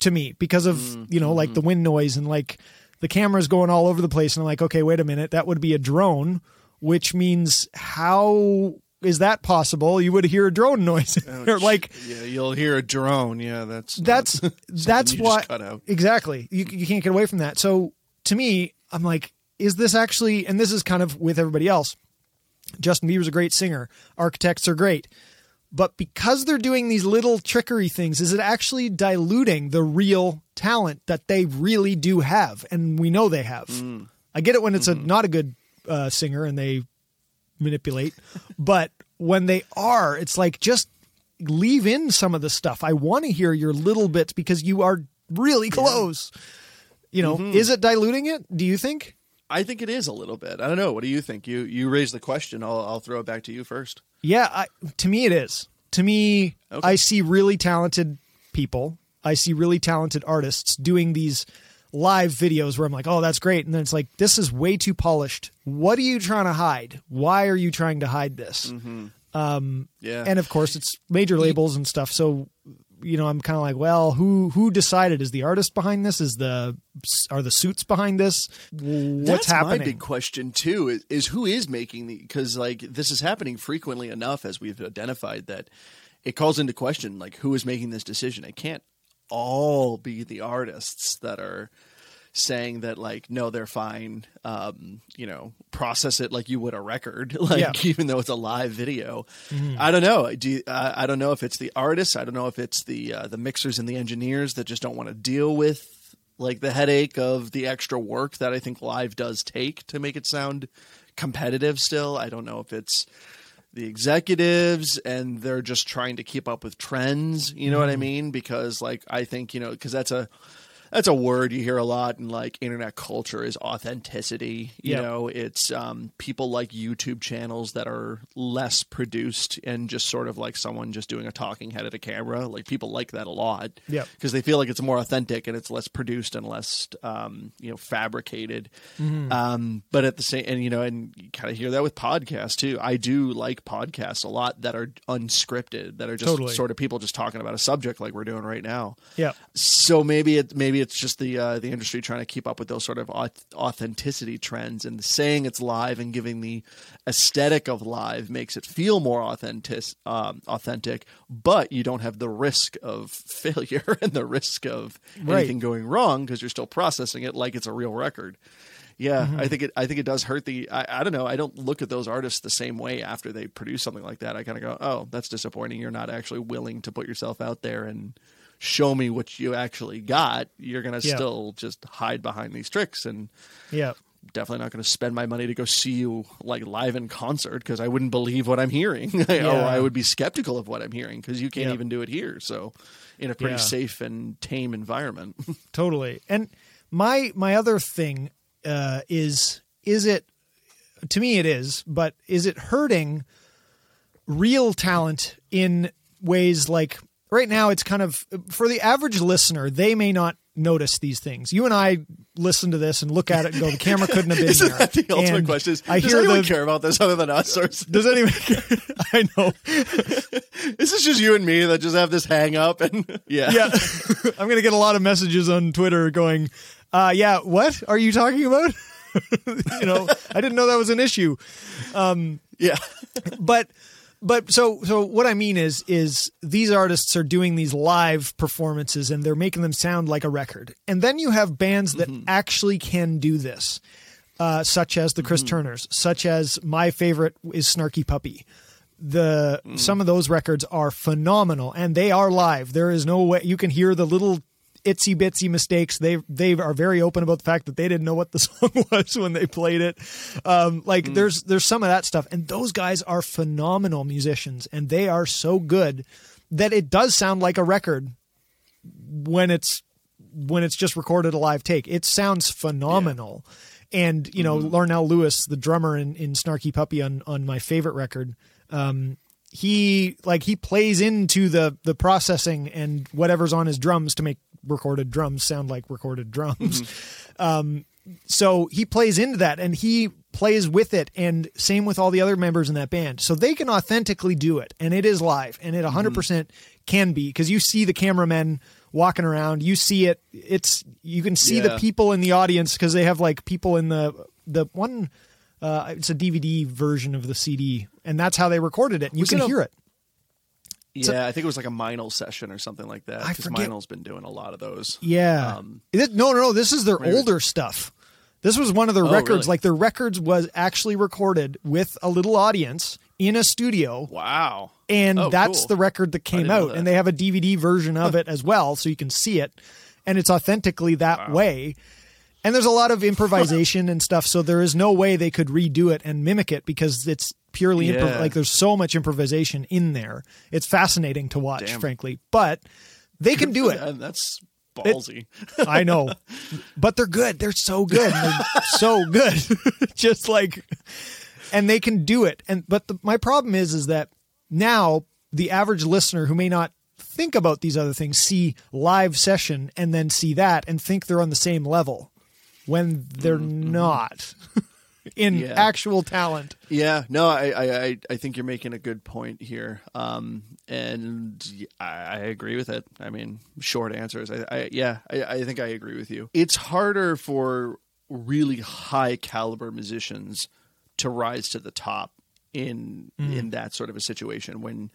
to me because of you know like the wind noise and like the camera's going all over the place and I'm like okay wait a minute that would be a drone which means how is that possible? You would hear a drone noise. Or like yeah, you'll hear a drone. Yeah, that's that's that's you why just cut out. exactly. You, you can't get away from that. So to me i'm like is this actually and this is kind of with everybody else. Justin bieber's a great singer. Architects are great. But because they're doing these little trickery things is it actually diluting the real talent that they really do have? And we know they have. Mm. i get it when it's Mm-hmm. a not a good uh, singer and they manipulate but when they are it's like just leave in some of the stuff i want to hear your little bits because you are really close you know Mm-hmm. is it diluting it do you think I think it is a little bit. I don't know. What do you think? You you raised the question. I'll I'll throw it back to you first. yeah I, to me it is to me Okay. i see really talented people i see really talented artists doing these live videos where i'm like oh that's great and then it's like this is way too polished what are you trying to hide why are you trying to hide this mm-hmm. um, Yeah. and of course it's major labels and stuff so you know i'm kind of like well who who decided is the artist behind this is the are the suits behind this what's That's happening my big question too. Is, is who is making the? Because like this is happening frequently enough as we've identified that it calls into question like who is making this decision. It can't all be the artists that are saying that like no they're fine um you know process it like you would a record like Yeah. even though it's a live video. I don't know. Do you, uh, i don't know if it's the artists. I don't know if it's the uh, the mixers and the engineers that just don't want to deal with like the headache of the extra work that i think live does take to make it sound competitive still. I don't know if it's the executives and they're just trying to keep up with trends. You know what i mm. mean? Because like i think you know because that's a that's a word you hear a lot in like internet culture is authenticity. You Yep. know it's um, people like youtube channels that are less produced and just sort of like someone just doing a talking head at a camera. Like people like that a lot Yeah. because they feel like it's more authentic and it's less produced and less um, you know fabricated. Um, but at the same and you know and you kind of hear that with podcasts too. I do like podcasts a lot that are unscripted that are just Totally. sort of people just talking about a subject like we're doing right now. Yeah so maybe it maybe it's just the uh, the industry trying to keep up with those sort of authenticity trends and saying it's live and giving the aesthetic of live makes it feel more authentic um, authentic but you don't have the risk of failure and the risk of Right. anything going wrong because you're still processing it like it's a real record yeah, I think it. I think it does hurt the. I, I don't know. I don't look at those artists the same way after they produce something like that. I kind of go, "Oh, that's disappointing. You're not actually willing to put yourself out there and show me what you actually got. You're gonna Yeah. still just hide behind these tricks, and yeah definitely not going to spend my money to go see you like live in concert because I wouldn't believe what I'm hearing, or Yeah. I would be skeptical of what I'm hearing because you can't Yeah. even do it here. So, in a pretty safe and tame environment. totally and my my other thing uh is is it to me it is but is it hurting real talent in ways like right now it's kind of for the average listener they may not notice these things you and i listen to this and look at it and go the camera couldn't have been Isn't there that the ultimate And question? Is, i does hear anyone the care about this other than us? Or does anyone care? i know is this just you and me that just have this hang up? And yeah, yeah i'm gonna get a lot of messages on twitter going uh yeah what are you talking about you know i didn't know that was an issue yeah. but but so so what I mean is is these artists are doing these live performances and they're making them sound like a record. And then you have bands that mm-hmm. actually can do this. Uh, such as the Chris mm-hmm. Turners, such as my favorite is Snarky Puppy. The mm-hmm. some of those records are phenomenal and they are live. There is no way you can hear the little itsy bitsy mistakes. They they are very open about the fact that they didn't know what the song was when they played it. Um, like there's there's some of that stuff, and those guys are phenomenal musicians, and they are so good that it does sound like a record when it's when it's just recorded a live take. It sounds phenomenal. And you know, Larnell Lewis, the drummer in, in Snarky Puppy on on my favorite record, um, he like he plays into the the processing and whatever's on his drums to make recorded drums sound like recorded drums. Um, so he plays into that and he plays with it and same with all the other members in that band. So they can authentically do it and it is live and it 100% can be because you see the cameramen walking around you see it it's you can see the people in the audience because they have like people in the the one uh, it's a dvd version of the cd and that's how they recorded it and you can hear it Yeah, I think it was like a Meinl session or something like that. I Because Meinl's been doing a lot of those. Yeah. Um, This- no, no, no. This is their older stuff. This was one of their Oh, records. really? Like their records was actually recorded with a little audience in a studio. Wow. And Oh, that's cool. the record that came out. that. And they have a DVD version of it as well, so you can see it. And it's authentically that way. And there's a lot of improvisation and stuff, so there is no way they could redo it and mimic it because it's purely improv- like there's so much improvisation in there. It's fascinating to watch, Damn. frankly. But they can do it. And that's ballsy. I know, but they're good. They're so good. They're so good. Just like, and they can do it. And but the, my problem is, is that now the average listener who may not think about these other things see live session and then see that and think they're on the same level when they're mm-hmm, mm-hmm. not in Yeah. actual talent. Yeah, no, I, I, I- think you're making a good point here, um, and I, I agree with it. I mean, short answers. I, I yeah, I, I think I agree with you. It's harder for really high caliber musicians to rise to the top in mm. in that sort of a situation when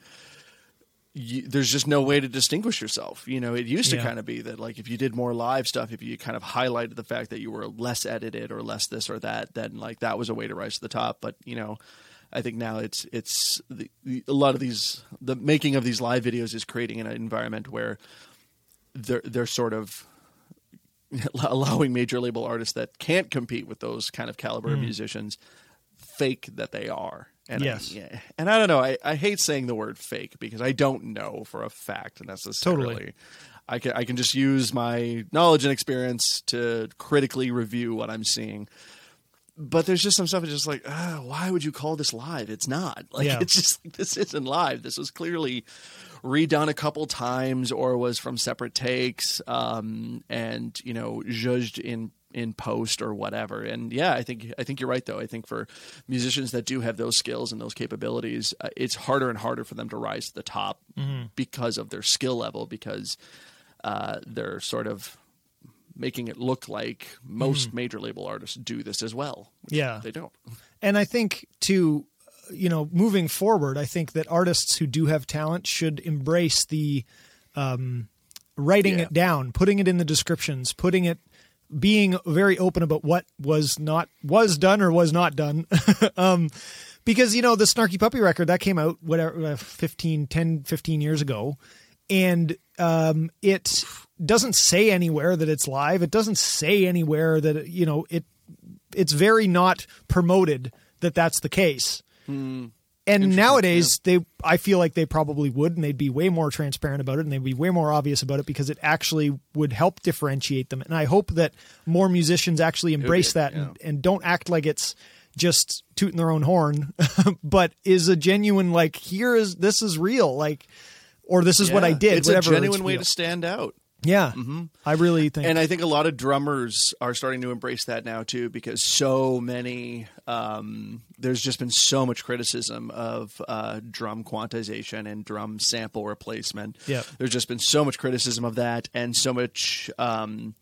you, there's just no way to distinguish yourself. You know, it used to Yeah. kind of be that like if you did more live stuff, if you kind of highlighted the fact that you were less edited or less this or that, then like that was a way to rise to the top. But you know, I think now it's it's the, the, a lot of these the making of these live videos is creating an environment where they're they're sort of allowing major label artists that can't compete with those kind of caliber of mm. musicians fake that they are. And Yes. I. And I don't know. I, I hate saying the word fake because I don't know for a fact necessarily. Totally. I can I can just use my knowledge and experience to critically review what I'm seeing. But there's just some stuff that's just like, ah, why would you call this live? It's not. Like Yeah. it's just like, this isn't live. This was clearly redone a couple times or was from separate takes um, and you know judged in in post or whatever. And yeah i think i think you're right though. I think for musicians that do have those skills and those capabilities uh, it's harder and harder for them to rise to the top because of their skill level because uh, they're sort of making it look like most major label artists do this as well Yeah. they don't. And I think to you know moving forward, I think that artists who do have talent should embrace the um, writing Yeah. it down, putting it in the descriptions, putting it being very open about what was not was done or was not done. um, because you know the Snarky Puppy record that came out whatever uh, 15 10 15 years ago and um, it doesn't say anywhere that it's live. It doesn't say anywhere that you know it it's very not promoted that that's the case. And nowadays, they I feel like they probably would, and they'd be way more transparent about it, and they'd be way more obvious about it because it actually would help differentiate them. And I hope that more musicians actually embrace that yeah. and, and don't act like it's just tooting their own horn, but is a genuine like here is this is real, like or this is what I did. it's whatever a genuine way real. to stand out yeah. I really think And I think a lot of drummers are starting to embrace that now too, because so many, um, there's just been so much criticism of uh, drum quantization and drum sample replacement. Yeah, There's just been so much criticism of that and so much um,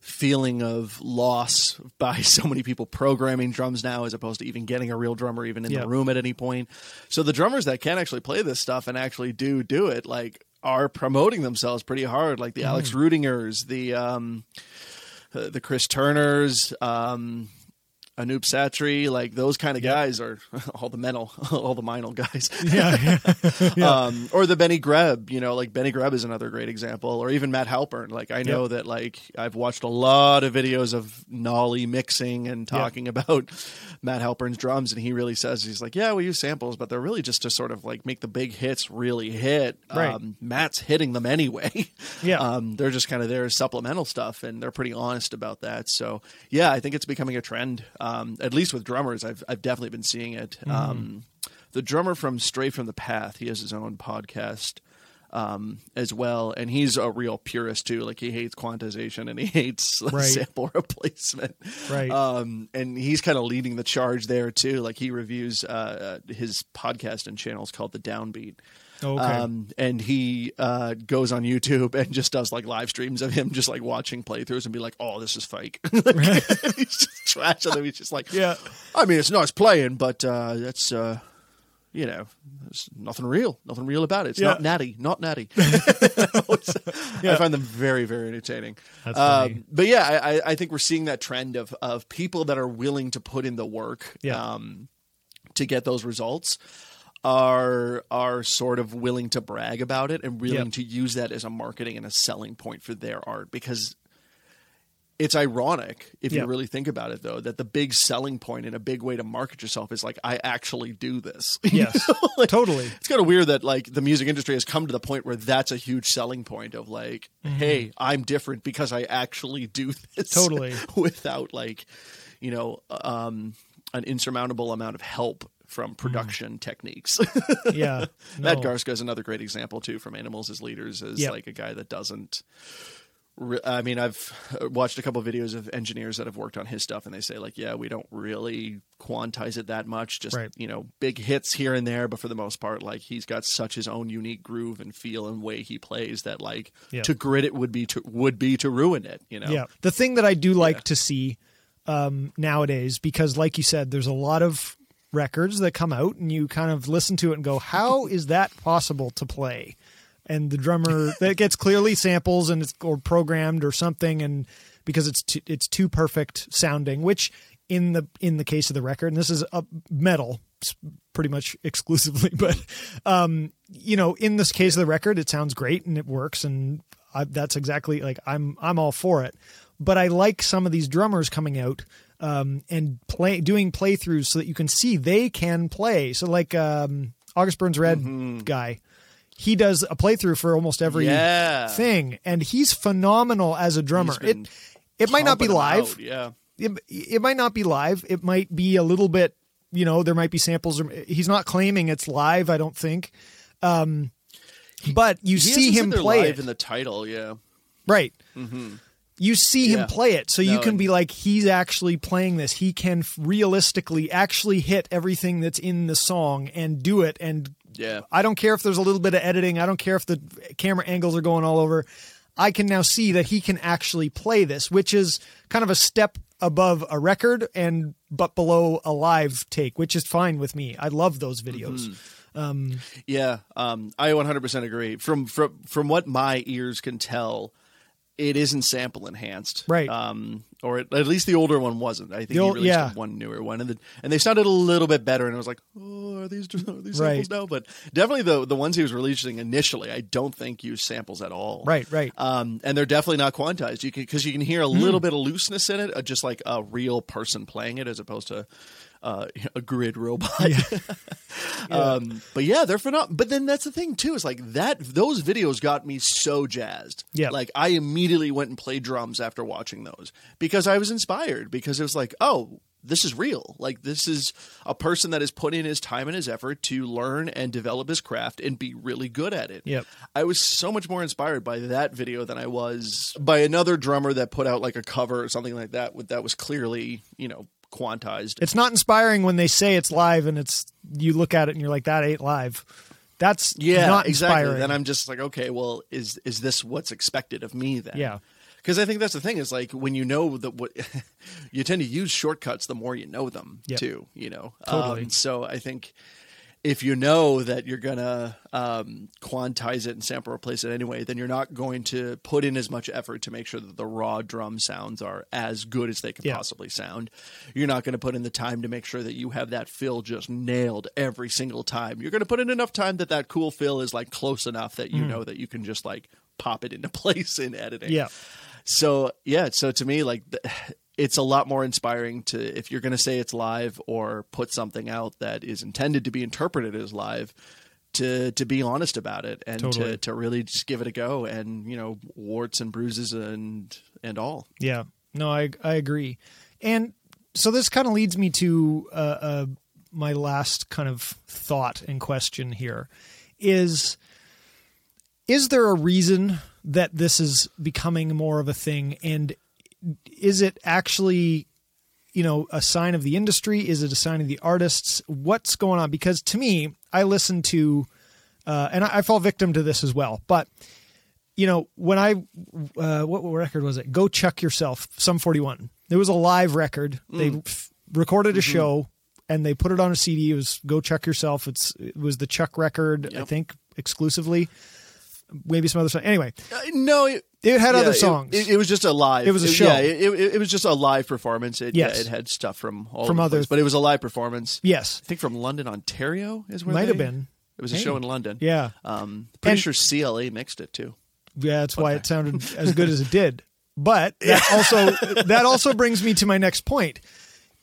feeling of loss by so many people programming drums now as opposed to even getting a real drummer even in Yep. the room at any point. So the drummers that can actually play this stuff and actually do do it, like, are promoting themselves pretty hard, like the Alex Rudingers, the um, uh, the Chris Turners, um, Anup Sastry, like those kind of guys are all the mental, all the Meinl guys. yeah, yeah. Um, or the Benny Greb, you know, like Benny Greb is another great example, or even Matt Halpern. Like I know Yep. that like I've watched a lot of videos of Nolly mixing and talking about Matt Halpern's drums, and he really says he's like, yeah, we use samples, but they're really just to sort of like make the big hits really hit. Right. Um, Matt's hitting them anyway. Yeah. um, they're just kind of there as supplemental stuff, and they're pretty honest about that. So yeah, I think it's becoming a trend. Um, at least with drummers, I've I've definitely been seeing it. Um, the drummer from Stray from the Path, he has his own podcast. um, as well. And he's a real purist too. Like he hates quantization and he hates Right. sample replacement. Right. Um, and he's kind of leading the charge there too. Like he reviews uh, uh, his podcast and channels called The Downbeat. Okay. Um, and he uh, goes on YouTube and just does like live streams of him just like watching playthroughs and be like, "Oh, this is fake." Like, he's just trashing them. He's just like, Yeah. I mean, it's nice playing, but uh, that's uh, you know, there's nothing real, nothing real about it. It's Yeah. not natty, not natty. I find them very, very entertaining. Um, but yeah, I, I- I think we're seeing that trend of of people that are willing to put in the work. Yeah. Um, to get those results are are sort of willing to brag about it and willing Yep. to use that as a marketing and a selling point for their art because it's ironic if you really think about it though that the big selling point and a big way to market yourself is like I actually do this. Yes. Like, totally. It's kind of weird that like the music industry has come to the point where that's a huge selling point of like, hey, I'm different because I actually do this. Totally. without like, you know, um, an insurmountable amount of help from production techniques. Yeah. Matt No. Garstka is another great example too from Animals as Leaders as Yep. like a guy that doesn't. I mean, I've watched a couple of videos of engineers that have worked on his stuff, and they say like, yeah, we don't really quantize it that much. Just Right. you know, big hits here and there, but for the most part, like he's got such his own unique groove and feel and way he plays that like Yeah. to grit it would be to would be to ruin it. You know, Yeah. The thing that I do like Yeah. to see um, nowadays, because like you said, there's a lot of records that come out and you kind of listen to it and go, how is that possible to play? And the drummer that gets clearly samples and it's or programmed or something, and because it's too, it's too perfect sounding, which in the in the case of the record, and this is a metal pretty much exclusively, but um, you know, in this case of the record, it sounds great and it works, and I, that's exactly like I'm I'm all for it. But I like some of these drummers coming out um, and play doing playthroughs so that you can see they can play. So like um, August Burns Red guy, he does a playthrough for almost every Yeah. thing, and he's phenomenal as a drummer. It it might not be live out, Yeah. it, it might not be live. It might be a little bit, you know, there might be samples. Or, he's not claiming it's live, I don't think. Um, but you He see him play live it. in the title. Yeah. right. You see him play it. So you can be like, he's actually playing this. He can realistically actually hit everything that's in the song and do it. And Yeah. I don't care if there's a little bit of editing. I don't care if the camera angles are going all over. I can now see that he can actually play this, which is kind of a step above a record and but below a live take, which is fine with me. I love those videos. Yeah, um, I 100% agree. From from from what my ears can tell, it isn't sample enhanced, Right. Um, or at, at least the older one wasn't. I think The old- he released yeah. one newer one, and the, and they sounded a little bit better. And I was like, oh, are these are these samples Right. now? But definitely the the ones he was releasing initially, I don't think use samples at all. Right, right. Um, and they're definitely not quantized. You can because you can hear a Hmm. little bit of looseness in it, uh, just like a real person playing it, as opposed to uh, a grid robot. Um, but yeah, they're phenomenal. But then that's the thing too is like that. Those videos got me so jazzed. Yeah. like I immediately went and played drums after watching those because I was inspired. Because it was like, oh, this is real. Like this is a person that has put in his time and his effort to learn and develop his craft and be really good at it. Yep. I was so much more inspired by that video than I was by another drummer that put out like a cover or something like that. With that was clearly you know quantized. It's not inspiring when they say it's live and it's you look at it and you're like, that ain't live. That's yeah, not exactly. inspiring. Then I'm just like, okay, well, is is this what's expected of me then? Yeah. Because I think that's the thing is like when you know that what you tend to use shortcuts the more you know them Yep. too. You know, Totally. Um, so I think if you know that you're gonna um, quantize it and sample replace it anyway, then you're not going to put in as much effort to make sure that the raw drum sounds are as good as they can Yeah. possibly sound. You're not going to put in the time to make sure that you have that fill just nailed every single time. You're going to put in enough time that that cool fill is like close enough that you know that you can just like pop it into place in editing. Yeah. So yeah, so to me, like it's a lot more inspiring to if you're going to say it's live or put something out that is intended to be interpreted as live, to to be honest about it and Totally. to to really just give it a go and you know warts and bruises and and all. Yeah, no, I I agree, and so this kind of leads me to uh, uh, my last kind of thought and question here is is there a reason that this is becoming more of a thing and is it actually you know a sign of the industry? Is it a sign of the artists? What's going on? Because to me i listen to uh, and I, I fall victim to this as well but you know when i uh, what record was it? Go chuck yourself Sum 41 there was a live record. They f- recorded a show and they put it on a cd it was go chuck yourself. It's it was the chuck record i think exclusively maybe some other song anyway Uh, no, it, it had yeah, other songs It, it was just a live. It was a show. Yeah, it, it, was just a live performance. It, Yes. yeah, it had stuff from all From over the other- place, but it was a live performance. yes I think from London, Ontario is where it might they- have been It was a Hey. show in London. yeah Um, pretty And- sure CLA mixed it too. Yeah, that's why it sounded as good as it did. But that also that also brings me to my next point.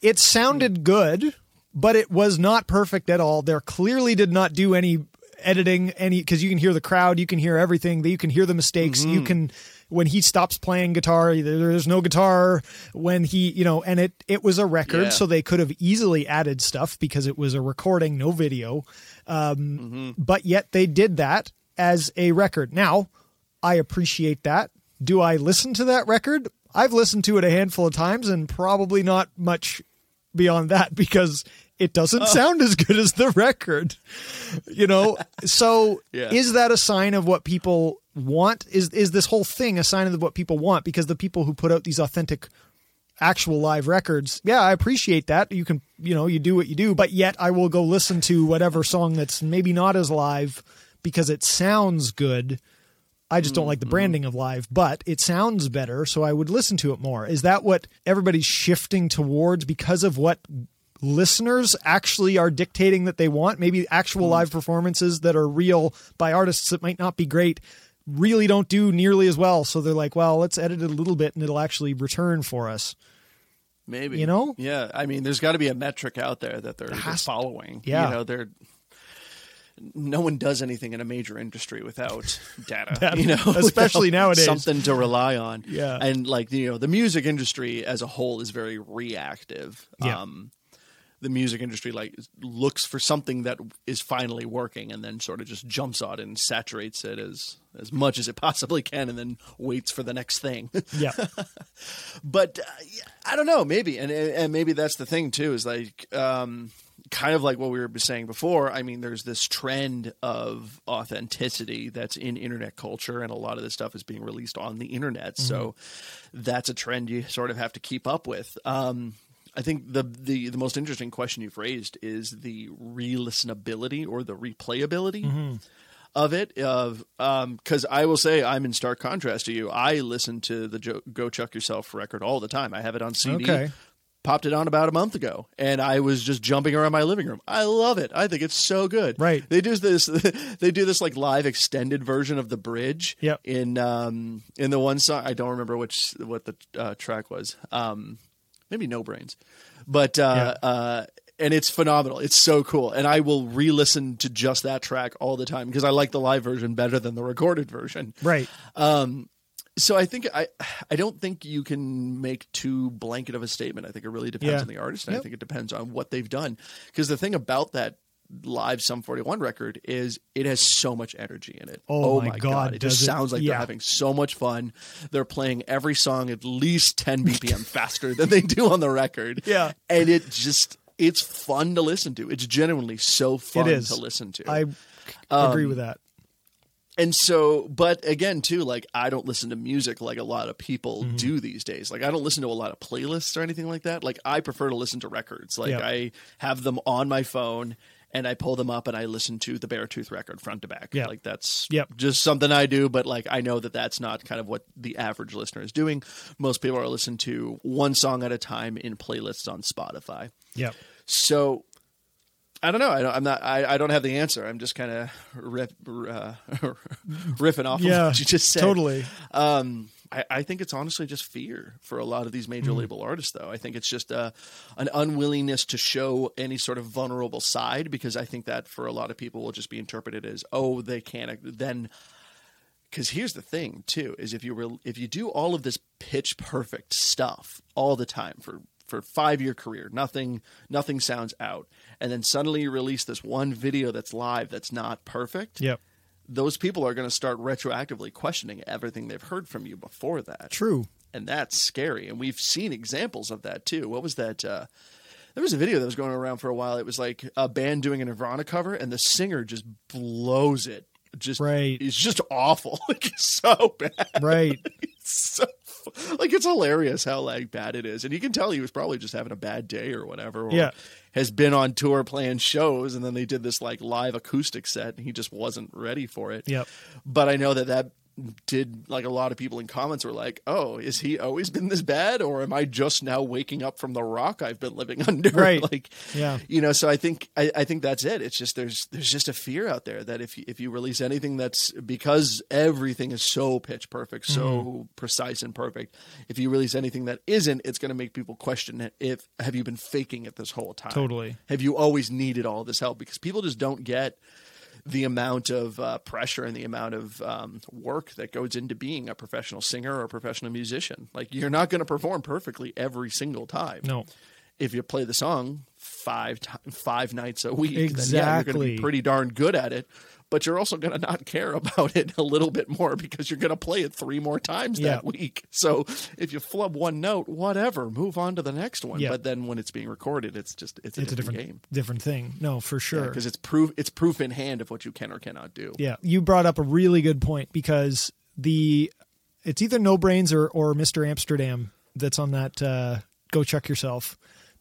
It sounded good, but it was not perfect at all. There clearly did not do any editing any because you can hear the crowd, you can hear everything, you can hear the mistakes, Mm-hmm. you can when he stops playing guitar, there's no guitar when he, you know, and it it was a record, Yeah. so they could have easily added stuff because it was a recording, no video. Um, But yet they did that as a record. Now, I appreciate that. Do I listen to that record? I've listened to it a handful of times and probably not much beyond that because it doesn't oh. sound as good as the record. You know, so Yeah. is that a sign of what people want? Is is this whole thing a sign of what people want? Because the people who put out these authentic actual live records, yeah, I appreciate that. You can, you know, you do what you do, but yet I will go listen to whatever song that's maybe not as live because it sounds good. I just don't like the mm-hmm. branding of live, but it sounds better, so I would listen to it more. Is that what everybody's shifting towards because of what listeners actually are dictating that they want? Maybe actual live performances that are real by artists that might not be great really don't do nearly as well. So they're like, well, let's edit it a little bit and it'll actually return for us. Maybe You know? Yeah, I mean, there's got to be a metric out there that they're, they're following. Yeah. you know, they're. No one does anything in a major industry without data, Data, you know, especially nowadays. Something to rely on. Yeah. and like you know, the music industry as a whole is very reactive. Yeah. Um, the music industry like looks for something that is finally working and then sort of just jumps on it and saturates it as as much as it possibly can and then waits for the next thing Yeah. but uh, I don't know, maybe, and and maybe that's the thing too. Is like, um, kind of like what we were saying before. I mean, there's this trend of authenticity that's in internet culture, and a lot of this stuff is being released on the internet. So that's a trend you sort of have to keep up with. Um, I think the, the the most interesting question you've raised is the re-listenability or the replayability of it of um because i will say i'm in stark contrast to you. I listen to the jo- go chuck yourself record all the time. I have it on cd Okay. popped it on about a month ago and i was just jumping around my living room. I love it. I think it's so good. Right. they do this they do this like live extended version of the bridge Yep. in um in the one song i don't remember which what the uh, track was. Um maybe no brains but uh uh and it's phenomenal. It's so cool. And I will re-listen to just that track all the time because I like the live version better than the recorded version. Right. Um, So I think I I don't think you can make too blanket of a statement. I think it really depends Yeah. on the artist and I think it depends on what they've done. Because the thing about that live Sum 41 record is it has so much energy in it. Oh my God, It just it? sounds like Yeah. they're having so much fun. They're playing every song at least 10 BPM faster than they do on the record. Yeah. And it just it's fun to listen to. It's genuinely so fun to listen to. I Um, agree with that. And so, but again, too, like I don't listen to music like a lot of people Mm-hmm. do these days. Like I don't listen to a lot of playlists or anything like that. Like I prefer to listen to records. Like Yeah. I have them on my phone and I pull them up and I listen to the Beartooth record front to back. Yeah. Like that's Yep. just something I do. But like I know that that's not kind of what the average listener is doing. Most people are listening to one song at a time in playlists on Spotify. Yeah. So I don't know. I don't, I'm not. I, I don't have the answer. I'm just kind of riff, uh, riffing off Yeah. of what you just said. Totally. Um, I, I think it's honestly just fear for a lot of these major Hmm. label artists, though. I think it's just uh, an unwillingness to show any sort of vulnerable side because I think that for a lot of people will just be interpreted as, oh, they can't. Then, because here's the thing, too, is if you re- if you do all of this pitch perfect stuff all the time for for five year career, nothing nothing sounds out, and then suddenly you release this one video that's live that's not perfect Yep. Those people are going to start retroactively questioning everything they've heard from you before that. True. And that's scary. And we've seen examples of that too. What was that? Uh, there was a video that was going around for a while. It was like a band doing a Nirvana cover, and the singer just blows it. Just Right. It's just awful. like it's so bad. Right. It's so like it's hilarious how like bad it is, and you can tell he was probably just having a bad day or whatever. Or Yeah. Has been on tour playing shows, and then they did this like live acoustic set, and he just wasn't ready for it. Yep. But I know that that did like a lot of people in comments were like, "Oh, is he always been this bad, or am I just now waking up from the rock I've been living under?" Right. like, Yeah. you know. So I think I, I think that's it. It's just there's there's just a fear out there that if you, if you release anything that's because everything is so pitch perfect, so Mm-hmm. precise and perfect. If you release anything that isn't, it's going to make people question it. If have you been faking it this whole time? Totally. Have you always needed all this help? Because people just don't get the amount of uh, pressure and the amount of um, work that goes into being a professional singer or a professional musician. Like you're not going to perform perfectly every single time. No. If you play the song five five nights a week, then yeah, you're going to be pretty darn good at it. But you're also going to not care about it a little bit more because you're going to play it three more times Yeah. that week. So if you flub one note, whatever, move on to the next one. Yeah. But then when it's being recorded, it's just it's a, It's a different, different game different thing. No, for sure. because it's proof it's proof in hand of what you can or cannot do. Yeah, you brought up a really good point because the it's either No Brains or or Mr. Amsterdam that's on that uh, Go Chuck Yourself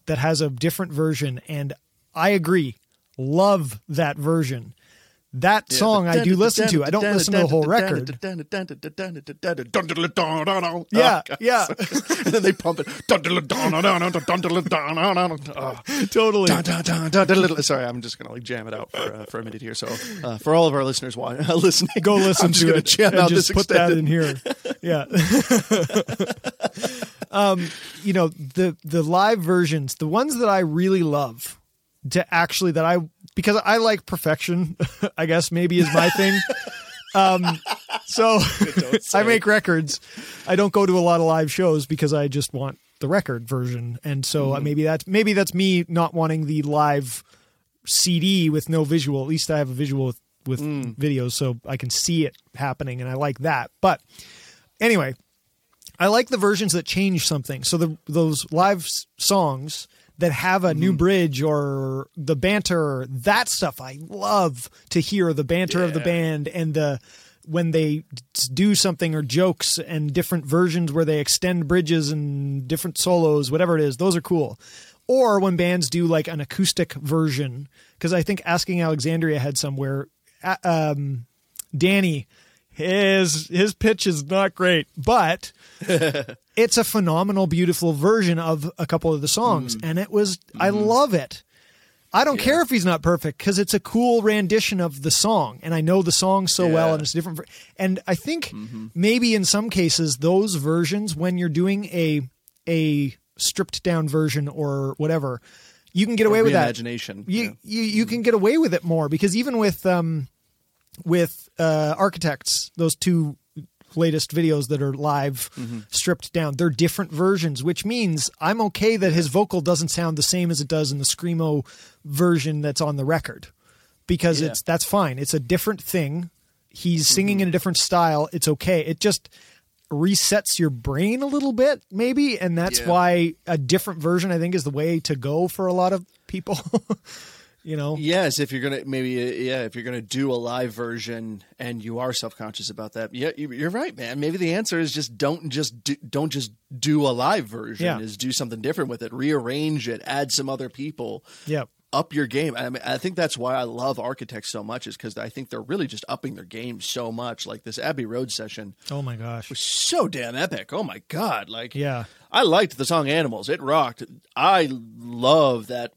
that has a different version, and I agree, love that version. That song I do listen to. I don't listen to the whole record. Yeah, yeah, and then they pump it. Oh. totally. Sorry, I'm just gonna like jam it out for uh, for a minute here. So uh, for all of our listeners listening, Go listen I'm to it jam out just put that in here. Yeah. um, you know the the live versions, the ones that I really love, to actually that I because I like perfection. I guess maybe is my thing. Um, so I make records. I don't go to a lot of live shows because I just want the record version, and so uh, maybe that's maybe that's me not wanting the live CD with no visual. At least I have a visual with, with videos, so I can see it happening, and I like that. But anyway, I like the versions that change something. So the those live songs that have a new bridge or the banter, that stuff I love to hear the banter of the band and the when they do something or jokes and different versions where they extend bridges and different solos, whatever it is, those are cool. Or when bands do like an acoustic version, because I think Asking Alexandria had somewhere. Um, Danny, his his pitch is not great, but it's a phenomenal, beautiful version of a couple of the songs, and it was I love it. I don't care if he's not perfect because it's a cool rendition of the song, and I know the song so well, and it's different. And I think maybe in some cases those versions, when you're doing a a stripped down version or whatever, you can get away with that Imagination. you yeah. you you can get away with it more because even with um with uh architects those two latest videos that are live mm-hmm. stripped down. They're different versions which means i'm okay that his vocal doesn't sound the same as it does in the screamo version that's on the record because Yeah. it's that's fine. It's a different thing. He's mm-hmm. singing in a different style. It's okay. It just resets your brain a little bit maybe and that's Yeah. why a different version i think is the way to go for a lot of people you know Yes, if you're gonna maybe uh, yeah, if you're gonna do a live version and you are self conscious about that, yeah, you- you're right, man. Maybe the answer is just don't just do, don't just do a live version. Yeah. Is do something different with it, rearrange it, add some other people, yeah up your game. I mean, I think that's why I love Architects so much is because I think they're really just upping their game so much. Like this Abbey Road session oh my gosh was so damn epic. Oh my god! Like yeah I liked the song Animals. It rocked. I love that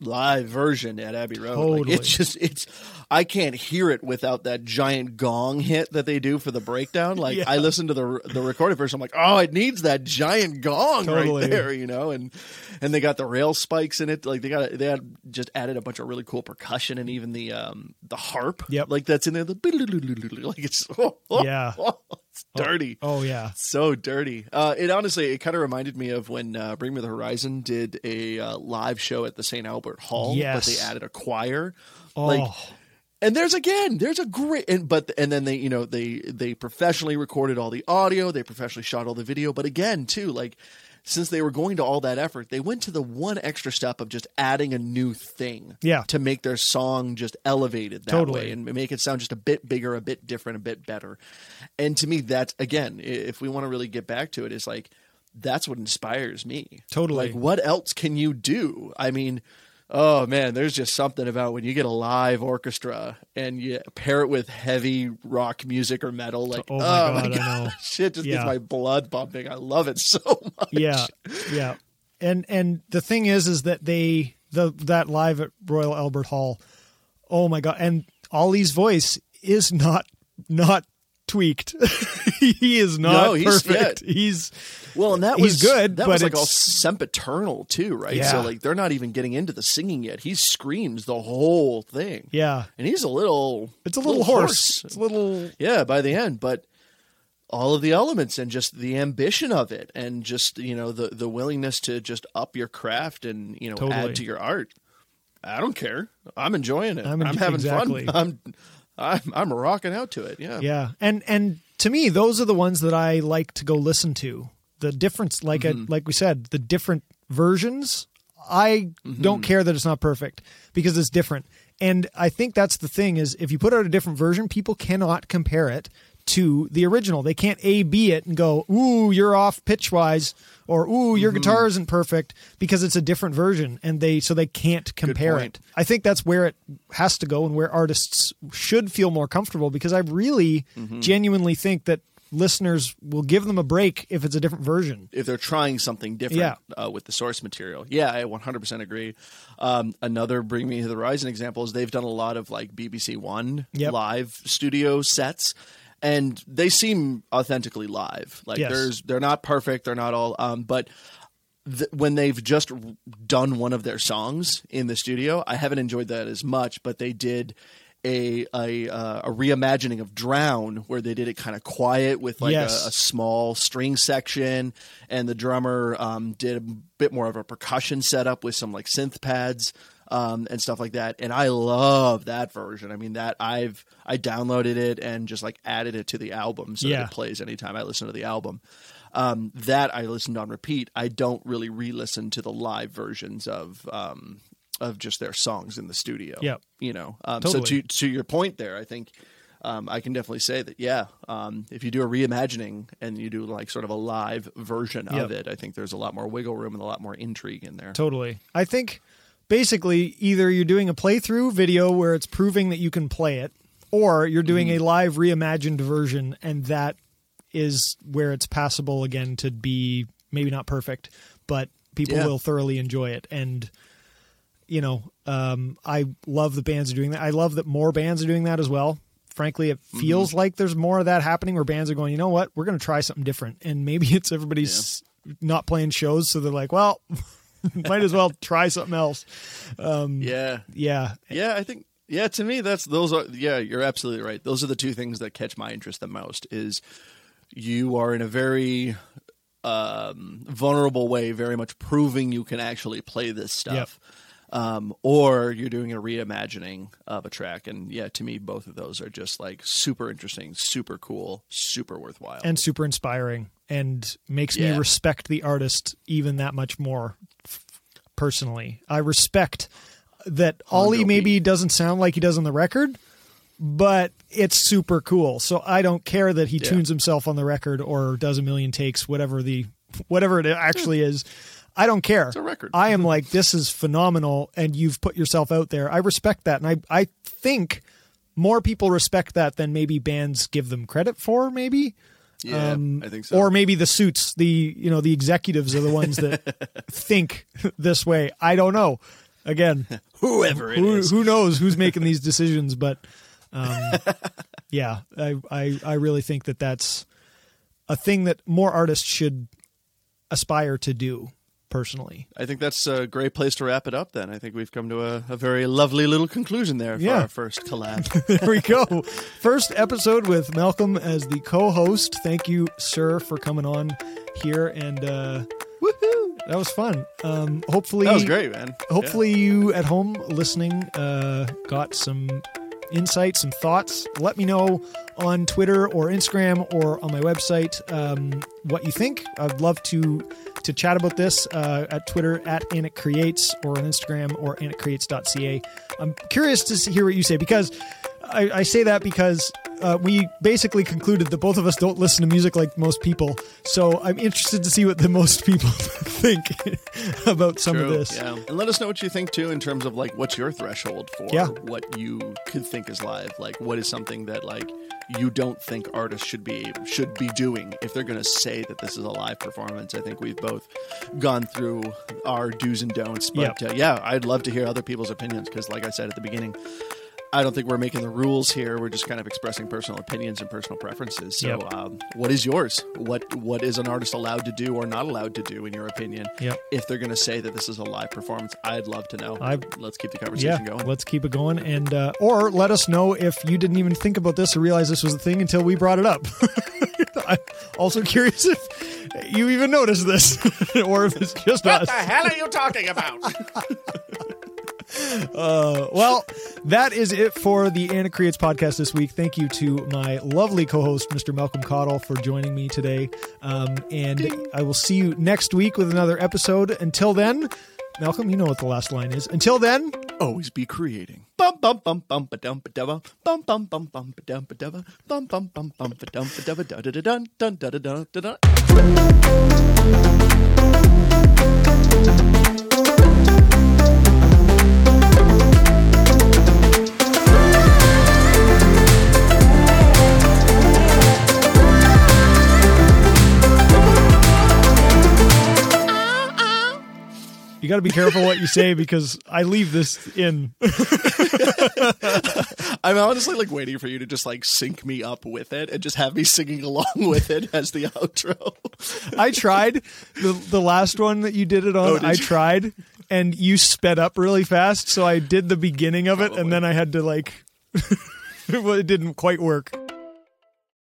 live version at Abbey Road. Like, it's just it's I can't hear it without that giant gong hit that they do for the breakdown. Like Yeah. I listen to the the recorded version I'm like, "Oh, it needs that giant gong Totally. right there," you know? And and they got the rail spikes in it. Like they got they had just added a bunch of really cool percussion and even the um the harp. Yep. Like that's in there the like it's oh, oh, Yeah. oh, dirty oh yeah so dirty. Uh, it honestly, it kind of reminded me of when uh, Bring Me the Horizon did a uh, live show at the St. Albert Hall, but they added a choir. oh Like, and there's again, there's a great, and but and then they, you know, they they professionally recorded all the audio, they professionally shot all the video, but again, too, like since they were going to all that effort, they went to the one extra step of just adding a new thing, Yeah. to make their song just elevated that Totally. way and make it sound just a bit bigger, a bit different, a bit better. And to me, that's again, if we want to really get back to it, is like that's what inspires me. Totally. Like, what else can you do? I mean, oh man, there's just something about when you get a live orchestra and you pair it with heavy rock music or metal. Like, Oh my oh God, my I god, know. shit just Yeah. gets my blood pumping. I love it so much. yeah yeah and and the thing is is that they the that live at royal albert hall oh my god and ollie's voice is not not tweaked he is not No, he's- perfect he's Well, and that He's was good, That was like all sempiternal too, right? Yeah. So like they're not even getting into the singing yet. He screams the whole thing. yeah and he's a little. it's a little, hoarse. it's a little Yeah, by the end, but all of the elements and just the ambition of it, and just you know the the willingness to just up your craft and you know Totally. add to your art. I don't care. I'm enjoying it. I'm I'm, enj- having exactly. fun. I'm, I'm I'm rocking out to it. Yeah. yeah. And and to me those are the ones that i like to go listen to. The difference like I, mm-hmm. like we said the different versions i mm-hmm. don't care that it's not perfect because it's different. And i think that's the thing is if you put out a different version people cannot compare it to the original they can't a b it and go ooh you're off pitch wise or ooh your guitar isn't perfect because it's a different version and they so they can't compare it I think that's where it has to go and where artists should feel more comfortable because I really genuinely think that listeners will give them a break if it's a different version. if they're trying something different Yeah. uh, with the source material. Yeah, I 100% agree. Um, another Bring Me to the Horizon example is they've done a lot of like BBC One Yep. live studio sets. And they seem authentically live. Like Yes. there's, they're not perfect. They're not all, um, but th- when they've just done one of their songs in the studio, I haven't enjoyed that as much. But they did a a, uh, a reimagining of Drown, where they did it kind of quiet with like Yes. a, a small string section, and the drummer um, did a bit more of a percussion setup with some like synth pads. Um, and stuff like that, and I love that version. I mean, that I've I downloaded it and just like added it to the album so Yeah. that it plays anytime I listen to the album. Um, that I listened on repeat. I don't really re-listen to the live versions of um, of just their songs in the studio. Yep. you know. Um, So to to your point there, I think um, I can definitely say that. Yeah, um, if you do a reimagining and you do like sort of a live version Yep. of it, I think there's a lot more wiggle room and a lot more intrigue in there. Totally. I think basically either you're doing a playthrough video where it's proving that you can play it, or you're doing a live reimagined version, and that is where it's passable again to be maybe not perfect, but people Yeah. will thoroughly enjoy it. And you know, um, I love the bands are doing that. I love that more bands are doing that as well. Frankly, it feels like there's more of that happening where bands are going, you know what, we're going to try something different. And maybe it's everybody's not playing shows, so they're like, well, might as well try something else. Um, Yeah, Yeah, yeah. I think yeah. To me, that's those are yeah. You're absolutely right. Those are the two things that catch my interest the most. Is you are in a very um, vulnerable way, very much proving you can actually play this stuff. Um, or you're doing a reimagining of a track, and yeah, to me, both of those are just like super interesting, super cool, super worthwhile. and super inspiring, and makes me respect the artist even that much more. Personally, I respect that Ollie maybe doesn't sound like he does on the record, but it's super cool. So I don't care that he Yeah. tunes himself on the record or does a million takes, whatever the whatever it actually is. I don't care. It's a record. I am like, this is phenomenal, and you've put yourself out there. I respect that, and I I think more people respect that than maybe bands give them credit for. Maybe yeah, um, I think so. or maybe the suits, the you know the executives are the ones that think this way. I don't know. Again, whoever it who is. who knows who's making these decisions? But um, yeah, I, I I really think that that's a thing that more artists should aspire to do. Personally, I think that's a great place to wrap it up. Then I think we've come to a, a very lovely little conclusion there for Yeah. our first collab. there we go. First episode with Malcolm as the co-host. Thank you, sir, for coming on here, and uh, Woohoo! that was fun. Um, hopefully, That was great, man. Hopefully, you at home listening uh, got some insights, some thoughts. Let me know on Twitter or Instagram or on my website um, what you think. I'd love to to chat about this uh, at Twitter at Anik Creates or on Instagram or anikcreates.ca. I'm curious to hear what you say because I, I say that because uh, we basically concluded that both of us don't listen to music like most people. So I'm interested to see what the most people think about some True, of this. Yeah. And let us know what you think too in terms of like what's your threshold for Yeah. what you could think is live. Like what is something that like you don't think artists should be should be doing if they're going to say that this is a live performance. I think we've both gone through our do's and don'ts. But Yep. uh, yeah, I'd love to hear other people's opinions because like I said at the beginning, I don't think we're making the rules here. We're just kind of expressing personal opinions and personal preferences. So, Yep. um, what is yours? What what is an artist allowed to do or not allowed to do, in your opinion? Yep. If they're going to say that this is a live performance, I'd love to know. I- Let's keep the Yeah, conversation going. let's keep it going, and uh, or let us know if you didn't even think about this or realize this was a thing until we brought it up. I'm also curious if you even noticed this, or if it's just what us. What the hell are you talking about? Uh, well, that is it for the Anik Creates podcast this week. Thank you to my lovely co-host, Mr. Malcolm Cottle, for joining me today. Um, and I will see you next week with another episode. Until then, Malcolm, you know what the last line is. Until then, Always be creating. Bum bum bum bum ba dum ba dum bum bum bum bum ba dum ba dum bum bum bum bum ba dum ba dum da da da dun dun da da dun da dun. You got to be careful what you say because I leave this in. I'm honestly like waiting for you to just like sync me up with it and just have me singing along with it as the outro. I tried the the last one that you did it on. Oh, did I you? tried, and you sped up really fast, so I did the beginning of it, and then I had to like. it didn't quite work.